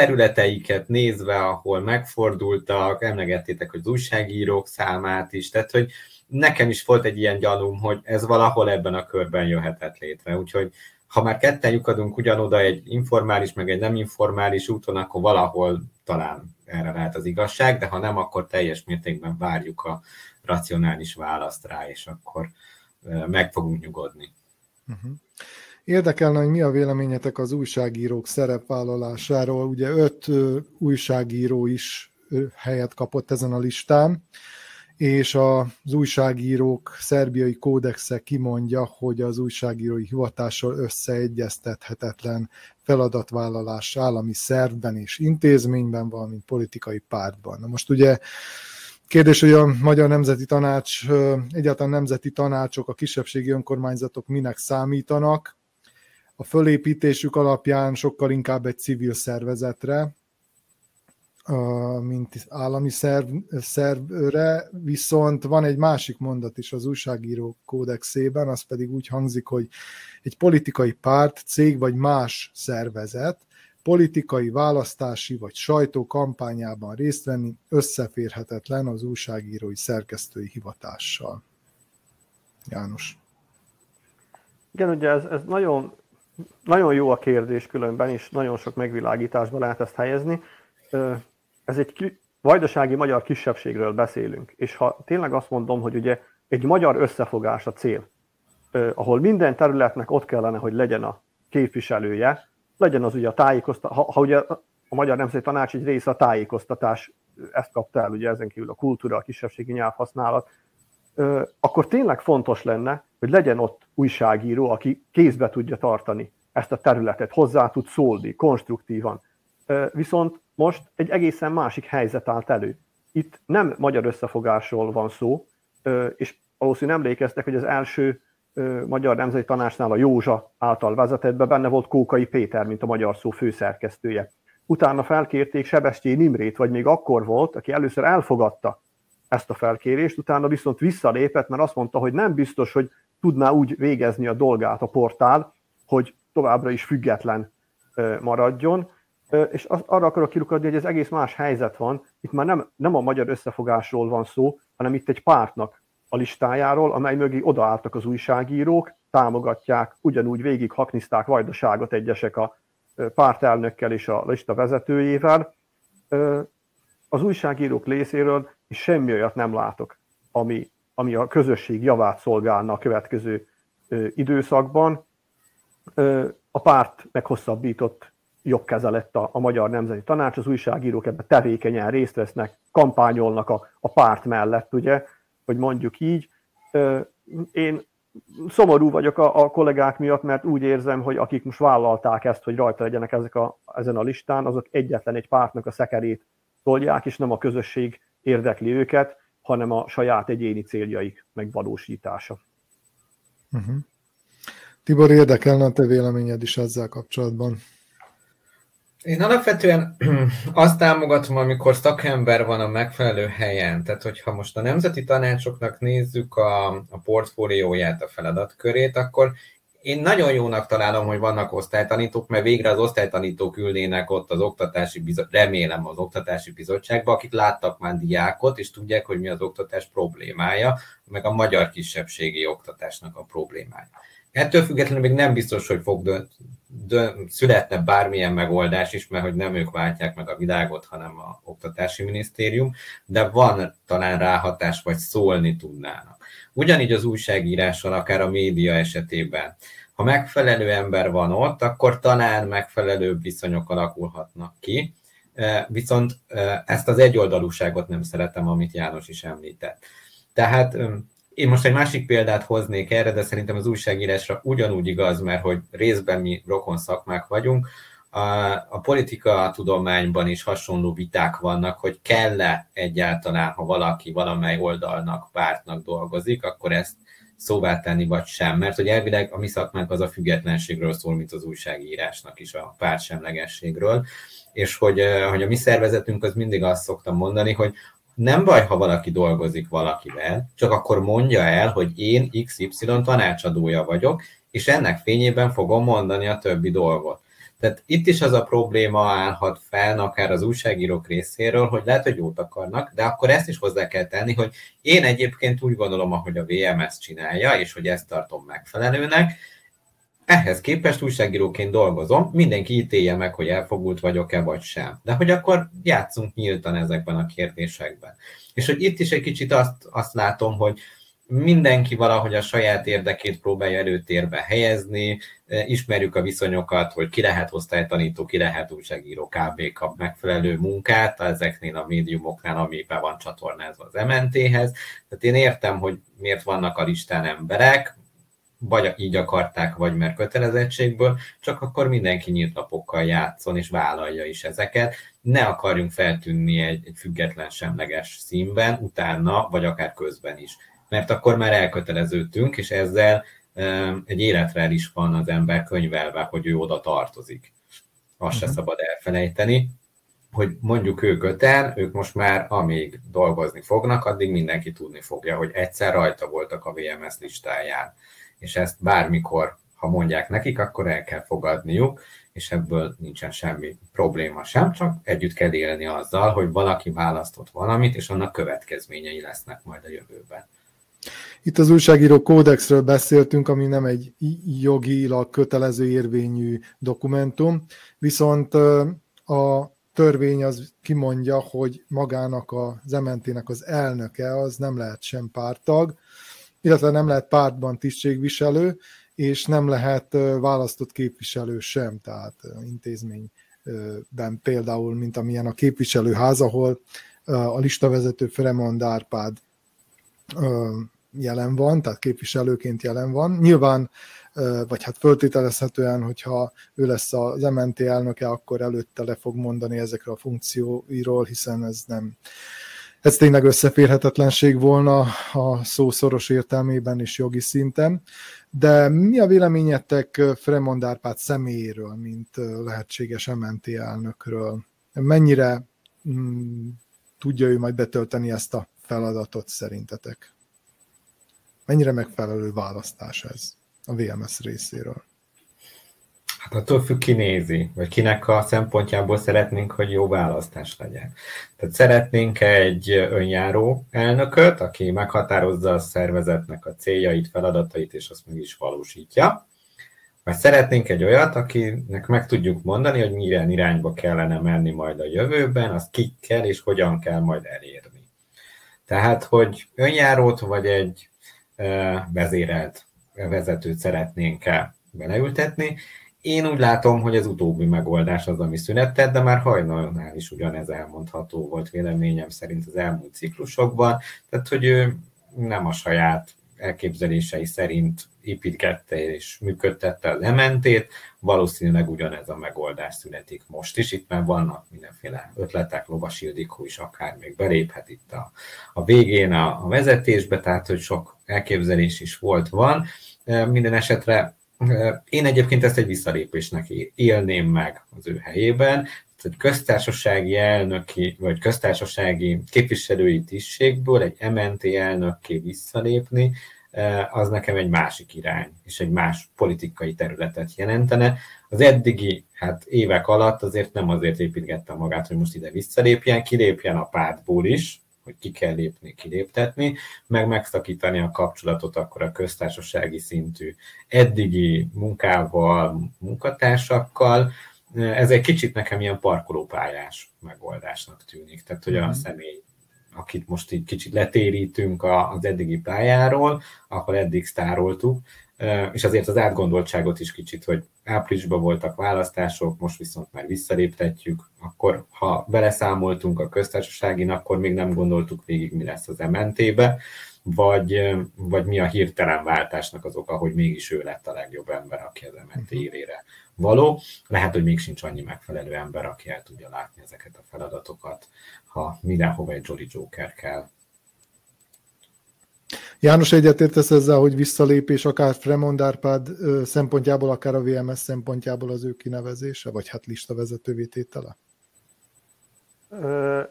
területeiket nézve, ahol megfordultak, emlegettétek, hogy az újságírók számát is, tehát hogy nekem is volt egy ilyen gyanúm, hogy ez valahol ebben a körben jöhetett létre, úgyhogy ha már ketten lyukadunk ugyanoda egy informális, meg egy nem informális úton, akkor valahol talán erre lehet az igazság, de ha nem, akkor teljes mértékben várjuk a racionális választ rá, és akkor meg fogunk nyugodni. Uh-huh. Érdekelne, hogy mi a véleményetek az újságírók szerepvállalásáról. Ugye öt újságíró is helyet kapott ezen a listán, és az újságírók szerbiai kódexe kimondja, hogy az újságírói hivatással összeegyeztethetetlen feladatvállalás állami szervben és intézményben, valamint politikai pártban. Na most ugye Kérdés, hogy a Magyar Nemzeti Tanács, egyáltalán nemzeti tanácsok, a kisebbségi önkormányzatok minek számítanak. A fölépítésük alapján sokkal inkább egy civil szervezetre, mint állami szerv, szervre, viszont van egy másik mondat is az újságíró kódexében, az pedig úgy hangzik, hogy egy politikai párt, cég vagy más szervezet politikai, választási vagy sajtókampányában részt venni összeférhetetlen az újságírói szerkesztői hivatással. János. Igen, ugye ez, ez nagyon, nagyon jó a kérdés különben, és nagyon sok megvilágításba lehet ezt helyezni. Ez egy vajdasági magyar kisebbségről beszélünk, és ha tényleg azt mondom, hogy ugye egy magyar összefogás a cél, ahol minden területnek ott kellene, hogy legyen a képviselője, legyen az ugye a tájékoztatás, ha, ha ugye a Magyar Nemzeti Tanács egy része a tájékoztatás, ezt kapta el, ugye ezen kívül a kultúra, a kisebbségi nyelvhasználat, akkor tényleg fontos lenne, hogy legyen ott újságíró, aki kézbe tudja tartani ezt a területet, hozzá tud szólni konstruktívan. Viszont most egy egészen másik helyzet állt elő. Itt nem magyar összefogásról van szó, és valószínűleg emlékeztek, hogy az első Magyar Nemzeti Tanácsnál a Józsa által vezetettbe benne volt Kókai Péter, mint a magyar szó főszerkesztője. Utána felkérték Sebestyén Imrét, vagy még akkor volt, aki először elfogadta ezt a felkérést, utána viszont visszalépett, mert azt mondta, hogy nem biztos, hogy tudná úgy végezni a dolgát a portál, hogy továbbra is független maradjon. És arra akarok kirukadni, hogy ez egész más helyzet van. Itt már nem, nem a magyar összefogásról van szó, hanem itt egy pártnak a listájáról, amely mögé odaálltak az újságírók, támogatják, ugyanúgy végig haknizták vajdaságot egyesek a pártelnökkel és a lista vezetőjével. Az újságírók részéről és semmi olyat nem látok, ami, ami a közösség javát szolgálna a következő időszakban. A párt meghosszabbított jogkeze lett a, a Magyar Nemzeti Tanács, az újságírók ebben tevékenyen részt vesznek, kampányolnak a, a párt mellett, ugye, hogy mondjuk így. Én szomorú vagyok a, a kollégák miatt, mert úgy érzem, hogy akik most vállalták ezt, hogy rajta legyenek ezek a, ezen a listán, azok egyetlen egy pártnak a szekerét tolják, és nem a közösség érdekli őket, hanem a saját egyéni céljaik megvalósítása. Uh-huh. Tibor, érdekelne a te véleményed is ezzel kapcsolatban. Én alapvetően [clears throat] azt támogatom, amikor szakember van a megfelelő helyen. Tehát, hogyha most a nemzeti tanácsoknak nézzük a, a portfólióját, a feladatkörét, akkor én nagyon jónak találom, hogy vannak osztálytanítók, mert végre az osztálytanítók ülnének ott az oktatási bizottságban, remélem az oktatási bizottságban, akik láttak már diákot, és tudják, hogy mi az oktatás problémája, meg a magyar kisebbségi oktatásnak a problémája. Ettől függetlenül még nem biztos, hogy fog dönt, dönt, születne bármilyen megoldás is, mert hogy nem ők váltják meg a világot, hanem a Oktatási Minisztérium, de van talán ráhatás, vagy szólni tudnának. Ugyanígy az újságírással, akár a média esetében. Ha megfelelő ember van ott, akkor talán megfelelő viszonyok alakulhatnak ki, viszont ezt az egyoldalúságot nem szeretem, amit János is említett. Tehát én most egy másik példát hoznék erre, de szerintem az újságírásra ugyanúgy igaz, mert hogy részben mi rokon szakmák vagyunk, a, a politika tudományban is hasonló viták vannak, hogy kell-e egyáltalán, ha valaki valamely oldalnak, pártnak dolgozik, akkor ezt szóvá tenni, vagy sem. Mert hogy elvileg a mi szakmánk az a függetlenségről szól, mint az újságírásnak is, a pártsemlegességről, és hogy, hogy a mi szervezetünk az mindig azt szoktam mondani, hogy nem baj, ha valaki dolgozik valakivel, csak akkor mondja el, hogy én XY tanácsadója vagyok, és ennek fényében fogom mondani a többi dolgot. Tehát itt is az a probléma állhat fel, akár az újságírók részéről, hogy lehet, hogy jót akarnak, de akkor ezt is hozzá kell tenni, hogy én egyébként úgy gondolom, ahogy a VMS csinálja, és hogy ezt tartom megfelelőnek, ehhez képest újságíróként dolgozom, mindenki ítélje meg, hogy elfogult vagyok-e vagy sem. De hogy akkor játszunk nyíltan ezekben a kérdésekben. És hogy itt is egy kicsit azt, azt látom, hogy mindenki valahogy a saját érdekét próbálja előtérbe helyezni, ismerjük a viszonyokat, hogy ki lehet osztálytanító, ki lehet újságíró, kb. kap megfelelő munkát ezeknél a médiumoknál, ami be van csatornázva az MNT-hez. Tehát én értem, hogy miért vannak a listán emberek, vagy így akarták, vagy mert kötelezettségből, csak akkor mindenki nyílt lapokkal játszon, és vállalja is ezeket. Ne akarjunk feltűnni egy, egy független semleges színben, utána, vagy akár közben is. Mert akkor már elköteleződtünk, és ezzel egy életre is van az ember könyvelve, hogy ő oda tartozik. Azt uh-huh. se mhm. szabad elfelejteni, hogy mondjuk ők öten, ők most már amíg dolgozni fognak, addig mindenki tudni fogja, hogy egyszer rajta voltak a VMS listáján és ezt bármikor, ha mondják nekik, akkor el kell fogadniuk, és ebből nincsen semmi probléma sem, csak együtt kell élni azzal, hogy valaki választott valamit, és annak következményei lesznek majd a jövőben. Itt az újságíró kódexről beszéltünk, ami nem egy jogilag kötelező érvényű dokumentum, viszont a törvény az kimondja, hogy magának az MNT-nek az elnöke az nem lehet sem pártag, illetve nem lehet pártban tisztségviselő, és nem lehet választott képviselő sem, tehát intézményben például, mint amilyen a képviselőház, ahol a listavezető Fremond Árpád jelen van, tehát képviselőként jelen van. Nyilván, vagy hát föltételezhetően, hogyha ő lesz az MNT elnöke, akkor előtte le fog mondani ezekre a funkcióiról, hiszen ez nem ez tényleg összeférhetetlenség volna a szó szoros értelmében és jogi szinten. De mi a véleményetek Fremond Árpád személyéről, mint lehetséges MNT elnökről? Mennyire mm, tudja ő majd betölteni ezt a feladatot szerintetek? Mennyire megfelelő választás ez a VMS részéről? Hát attól függ, ki nézi, vagy kinek a szempontjából szeretnénk, hogy jó választás legyen. Tehát szeretnénk egy önjáró elnököt, aki meghatározza a szervezetnek a céljait, feladatait, és azt meg is valósítja. Vagy szeretnénk egy olyat, akinek meg tudjuk mondani, hogy milyen irányba kellene menni majd a jövőben, azt kikkel és hogyan kell majd elérni. Tehát, hogy önjárót vagy egy vezérelt vezetőt szeretnénk-e beleültetni, én úgy látom, hogy az utóbbi megoldás az, ami szünetet, de már hajnalnál is ugyanez elmondható volt véleményem szerint az elmúlt ciklusokban, tehát hogy ő nem a saját elképzelései szerint építgette és működtette az MNT-t, valószínűleg ugyanez a megoldás születik most is. Itt már vannak mindenféle ötletek, Lovas Ildikó is akár még beléphet itt a, a végén a, a vezetésbe, tehát hogy sok elképzelés is volt, van. Minden esetre én egyébként ezt egy visszalépésnek élném meg az ő helyében, egy köztársasági elnöki, vagy köztársasági képviselői tisztségből egy MNT elnökké visszalépni, az nekem egy másik irány, és egy más politikai területet jelentene. Az eddigi hát évek alatt azért nem azért építgette magát, hogy most ide visszalépjen, kilépjen a pártból is, hogy ki kell lépni, kiléptetni, meg megszakítani a kapcsolatot akkor a köztársasági szintű eddigi munkával, munkatársakkal. Ez egy kicsit nekem ilyen parkolópályás megoldásnak tűnik. Tehát, hogy a mhm. személy akit most így kicsit letérítünk az eddigi pályáról, akkor eddig sztároltuk, és azért az átgondoltságot is kicsit, hogy áprilisban voltak választások, most viszont már visszaléptetjük, akkor ha beleszámoltunk a köztársaságin, akkor még nem gondoltuk végig, mi lesz az MNT-be, vagy, vagy mi a hirtelen váltásnak az oka, hogy mégis ő lett a legjobb ember, aki az MNT mhm. érére való. Lehet, hogy még sincs annyi megfelelő ember, aki el tudja látni ezeket a feladatokat, ha mindenhova egy Jolly Joker kell. János egyetértesz ezzel, hogy visszalépés akár Fremond Árpád szempontjából, akár a VMS szempontjából az ő kinevezése, vagy hát listavezetővé tétele?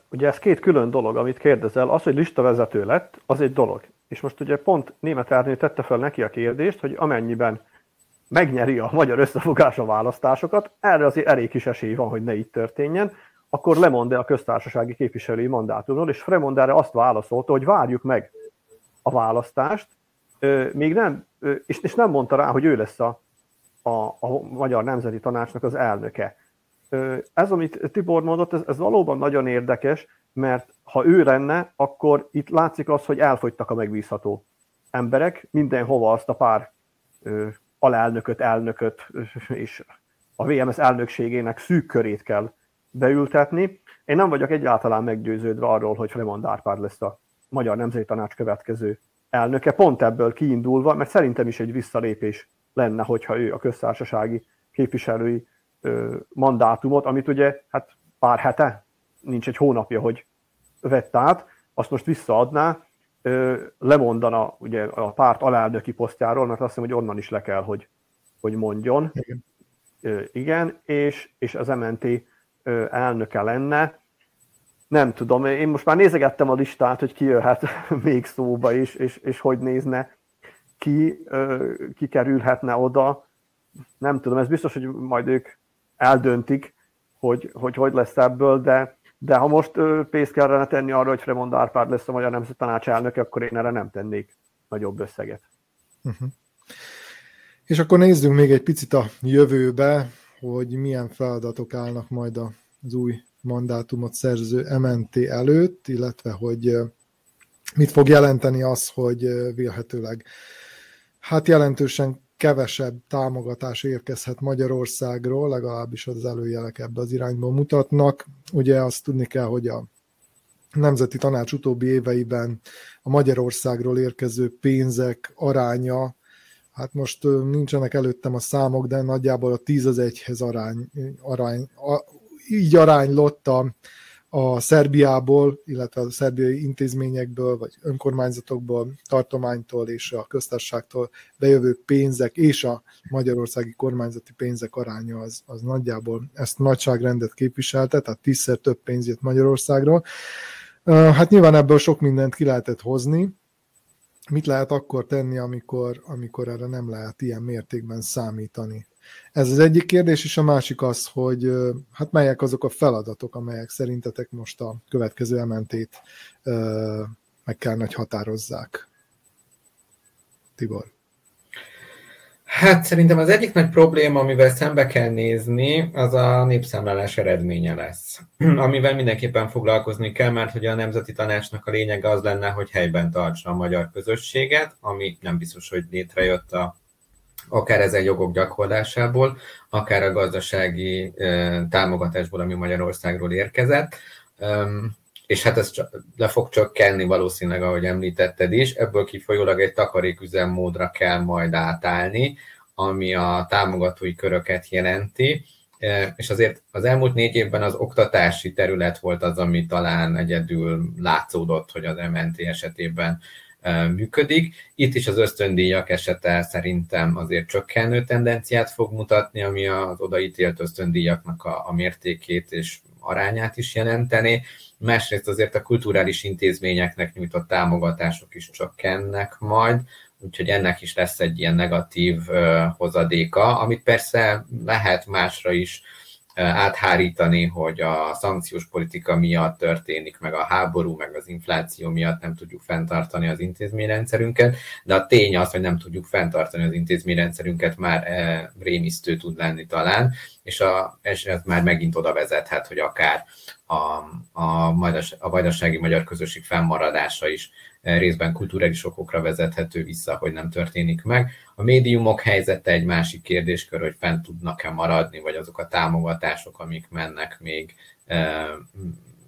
Ugye ez két külön dolog, amit kérdezel. Az, hogy listavezető lett, az egy dolog. És most ugye pont Német Árnő tette fel neki a kérdést, hogy amennyiben megnyeri a magyar összefogás a választásokat, erre azért elég kis esély van, hogy ne így történjen, akkor lemond a köztársasági képviselői mandátumról, és Fremond erre azt válaszolta, hogy várjuk meg a választást, még nem, és, és nem mondta rá, hogy ő lesz a, a, a Magyar Nemzeti Tanácsnak az elnöke. Ez, amit Tibor mondott, ez, ez valóban nagyon érdekes, mert ha ő lenne, akkor itt látszik az, hogy elfogytak a megbízható emberek mindenhova azt a pár ö, alelnököt, elnököt és a VMS elnökségének szűk körét kell beültetni. Én nem vagyok egyáltalán meggyőződve arról, hogy Fremond Árpád lesz a Magyar Nemzeti Tanács következő elnöke, pont ebből kiindulva, mert szerintem is egy visszalépés lenne, hogyha ő a köztársasági képviselői mandátumot, amit ugye hát pár hete, nincs egy hónapja, hogy vett át, azt most visszaadná, lemondana ugye a párt alelnöki posztjáról, mert azt hiszem, hogy onnan is le kell, hogy, hogy mondjon. Igen. Igen, és, és az MNT elnöke lenne. Nem tudom, én most már nézegettem a listát, hogy ki jöhet [laughs] még szóba is, és, és hogy nézne ki, ki kerülhetne oda. Nem tudom, ez biztos, hogy majd ők eldöntik, hogy hogy, hogy lesz ebből, de, de ha most pénzt kellene tenni arra, hogy Fremond Árpád lesz a Magyar Nemzet Tanács elnöke, akkor én erre nem tennék nagyobb összeget. Uh-huh. És akkor nézzünk még egy picit a jövőbe, hogy milyen feladatok állnak majd az új mandátumot szerző MNT előtt, illetve hogy mit fog jelenteni az, hogy vélhetőleg hát jelentősen kevesebb támogatás érkezhet Magyarországról, legalábbis az előjelek ebbe az irányba mutatnak. Ugye azt tudni kell, hogy a Nemzeti Tanács utóbbi éveiben a Magyarországról érkező pénzek aránya, hát most nincsenek előttem a számok, de nagyjából a 10 az 1-hez arány, arány, a, így aránylott a, a Szerbiából, illetve a szerbiai intézményekből, vagy önkormányzatokból, tartománytól és a köztársaságtól bejövő pénzek és a magyarországi kormányzati pénzek aránya az, az nagyjából ezt nagyságrendet képviselte, tehát tízszer több pénz jött Magyarországról. Hát nyilván ebből sok mindent ki lehetett hozni, mit lehet akkor tenni, amikor, amikor erre nem lehet ilyen mértékben számítani. Ez az egyik kérdés, és a másik az, hogy hát melyek azok a feladatok, amelyek szerintetek most a következő MNT-t meg kell, hogy határozzák. Tibor. Hát szerintem az egyik nagy probléma, amivel szembe kell nézni, az a népszámlálás eredménye lesz. [clears throat] Amivel mindenképpen foglalkozni kell, mert hogy a Nemzeti Tanácsnak a lényege az lenne, hogy helyben tartsa a magyar közösséget, ami nem biztos, hogy létrejött a akár ezen jogok gyakorlásából, akár a gazdasági támogatásból, ami Magyarországról érkezett. És hát ez le fog csökkenni valószínűleg, ahogy említetted is, ebből kifolyólag egy takaréküzemmódra kell majd átállni, ami a támogatói köröket jelenti, és azért az elmúlt négy évben az oktatási terület volt az, ami talán egyedül látszódott, hogy az MNT esetében működik. Itt is az ösztöndíjak esete szerintem azért csökkenő tendenciát fog mutatni, ami az odaítélt ösztöndíjaknak a, a mértékét és arányát is jelenteni. Másrészt azért a kulturális intézményeknek nyújtott támogatások is csökkennek majd, úgyhogy ennek is lesz egy ilyen negatív hozadéka, amit persze lehet másra is áthárítani, hogy a szankciós politika miatt történik, meg a háború, meg az infláció miatt nem tudjuk fenntartani az intézményrendszerünket, de a tény az, hogy nem tudjuk fenntartani az intézményrendszerünket, már rémisztő tud lenni talán, és, a, és ez már megint oda vezethet, hogy akár a, a, a vajdasági magyar közösség fennmaradása is részben kulturális okokra vezethető vissza, hogy nem történik meg. A médiumok helyzete egy másik kérdéskör, hogy fent tudnak-e maradni, vagy azok a támogatások, amik mennek még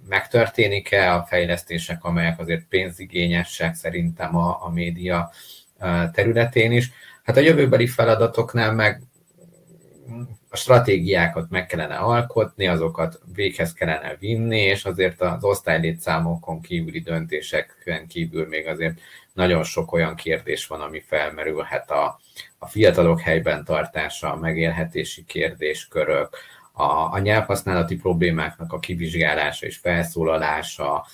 megtörténik-e a fejlesztések, amelyek azért pénzigényesek szerintem a, a média területén is. Hát a jövőbeli feladatoknál meg a stratégiákat meg kellene alkotni, azokat véghez kellene vinni, és azért az osztálylétszámokon kívüli döntéseken kívül még azért nagyon sok olyan kérdés van, ami felmerülhet a, a fiatalok helyben tartása, a megélhetési kérdéskörök, a, a nyelvhasználati problémáknak a kivizsgálása és felszólalása,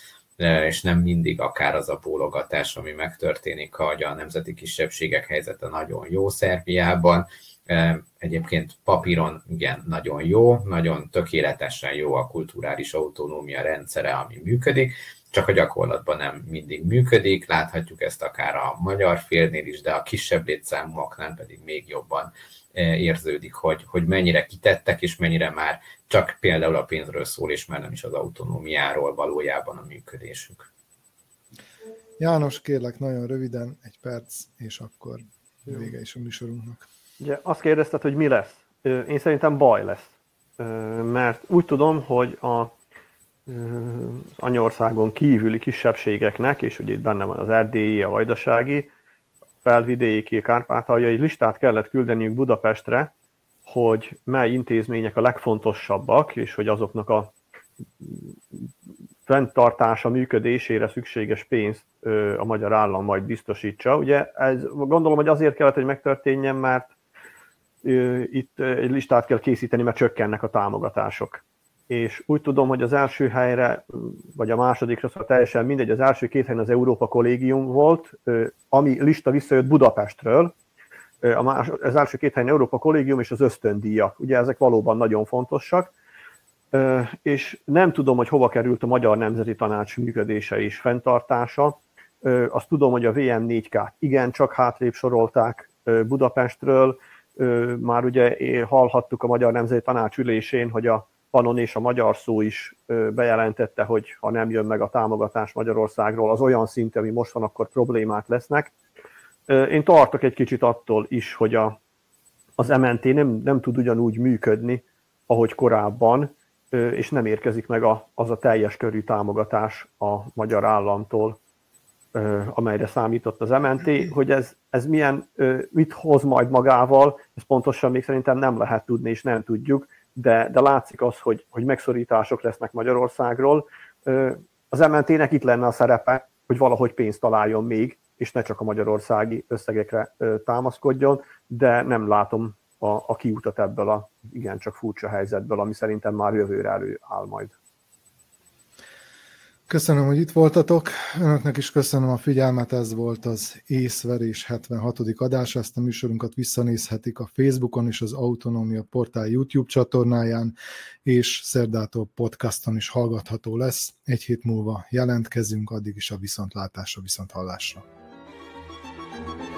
és nem mindig akár az a bólogatás, ami megtörténik, hogy a nemzeti kisebbségek helyzete nagyon jó Szerbiában, Egyébként papíron igen, nagyon jó, nagyon tökéletesen jó a kulturális autonómia rendszere, ami működik, csak a gyakorlatban nem mindig működik, láthatjuk ezt akár a magyar félnél is, de a kisebb létszámoknál pedig még jobban érződik, hogy, hogy mennyire kitettek, és mennyire már csak például a pénzről szól, és már nem is az autonómiáról valójában a működésük. János, kérlek nagyon röviden, egy perc, és akkor vége is a műsorunknak. Ugye azt kérdezted, hogy mi lesz? Én szerintem baj lesz. Mert úgy tudom, hogy a, az anyországon kívüli kisebbségeknek, és ugye itt benne van az erdélyi, a vajdasági, felvidéki, kárpátaljai listát kellett küldeniük Budapestre, hogy mely intézmények a legfontosabbak, és hogy azoknak a fenntartása, működésére szükséges pénzt a magyar állam majd biztosítsa. Ugye ez gondolom, hogy azért kellett, hogy megtörténjen, mert itt egy listát kell készíteni, mert csökkennek a támogatások. És úgy tudom, hogy az első helyre, vagy a másodikra, szóval teljesen mindegy, az első két helyen az Európa Kollégium volt, ami lista visszajött Budapestről, a más, az első két helyen Európa Kollégium és az ösztöndíjak. Ugye ezek valóban nagyon fontosak, és nem tudom, hogy hova került a Magyar Nemzeti Tanács működése és fenntartása. Azt tudom, hogy a VM4K-t igencsak hátrébb sorolták Budapestről, már ugye hallhattuk a Magyar Nemzeti Tanács ülésén, hogy a Panon és a magyar szó is bejelentette, hogy ha nem jön meg a támogatás Magyarországról az olyan szint, ami most van, akkor problémák lesznek. Én tartok egy kicsit attól is, hogy a, az MNT nem, nem tud ugyanúgy működni, ahogy korábban, és nem érkezik meg a, az a teljes körű támogatás a magyar államtól, amelyre számított az MNT, hogy ez, ez milyen, mit hoz majd magával, ez pontosan még szerintem nem lehet tudni, és nem tudjuk, de, de látszik az, hogy, hogy megszorítások lesznek Magyarországról. Az MNT-nek itt lenne a szerepe, hogy valahogy pénzt találjon még, és ne csak a magyarországi összegekre támaszkodjon, de nem látom a, a kiutat ebből a igencsak furcsa helyzetből, ami szerintem már jövőre előáll majd. Köszönöm, hogy itt voltatok. Önöknek is köszönöm a figyelmet, ez volt az észverés 76. adás. Ezt a műsorunkat visszanézhetik a Facebookon és az Autonómia Portál YouTube csatornáján, és szerdától podcaston is hallgatható lesz. Egy hét múlva jelentkezünk, addig is a viszontlátásra, viszonthallásra. thank you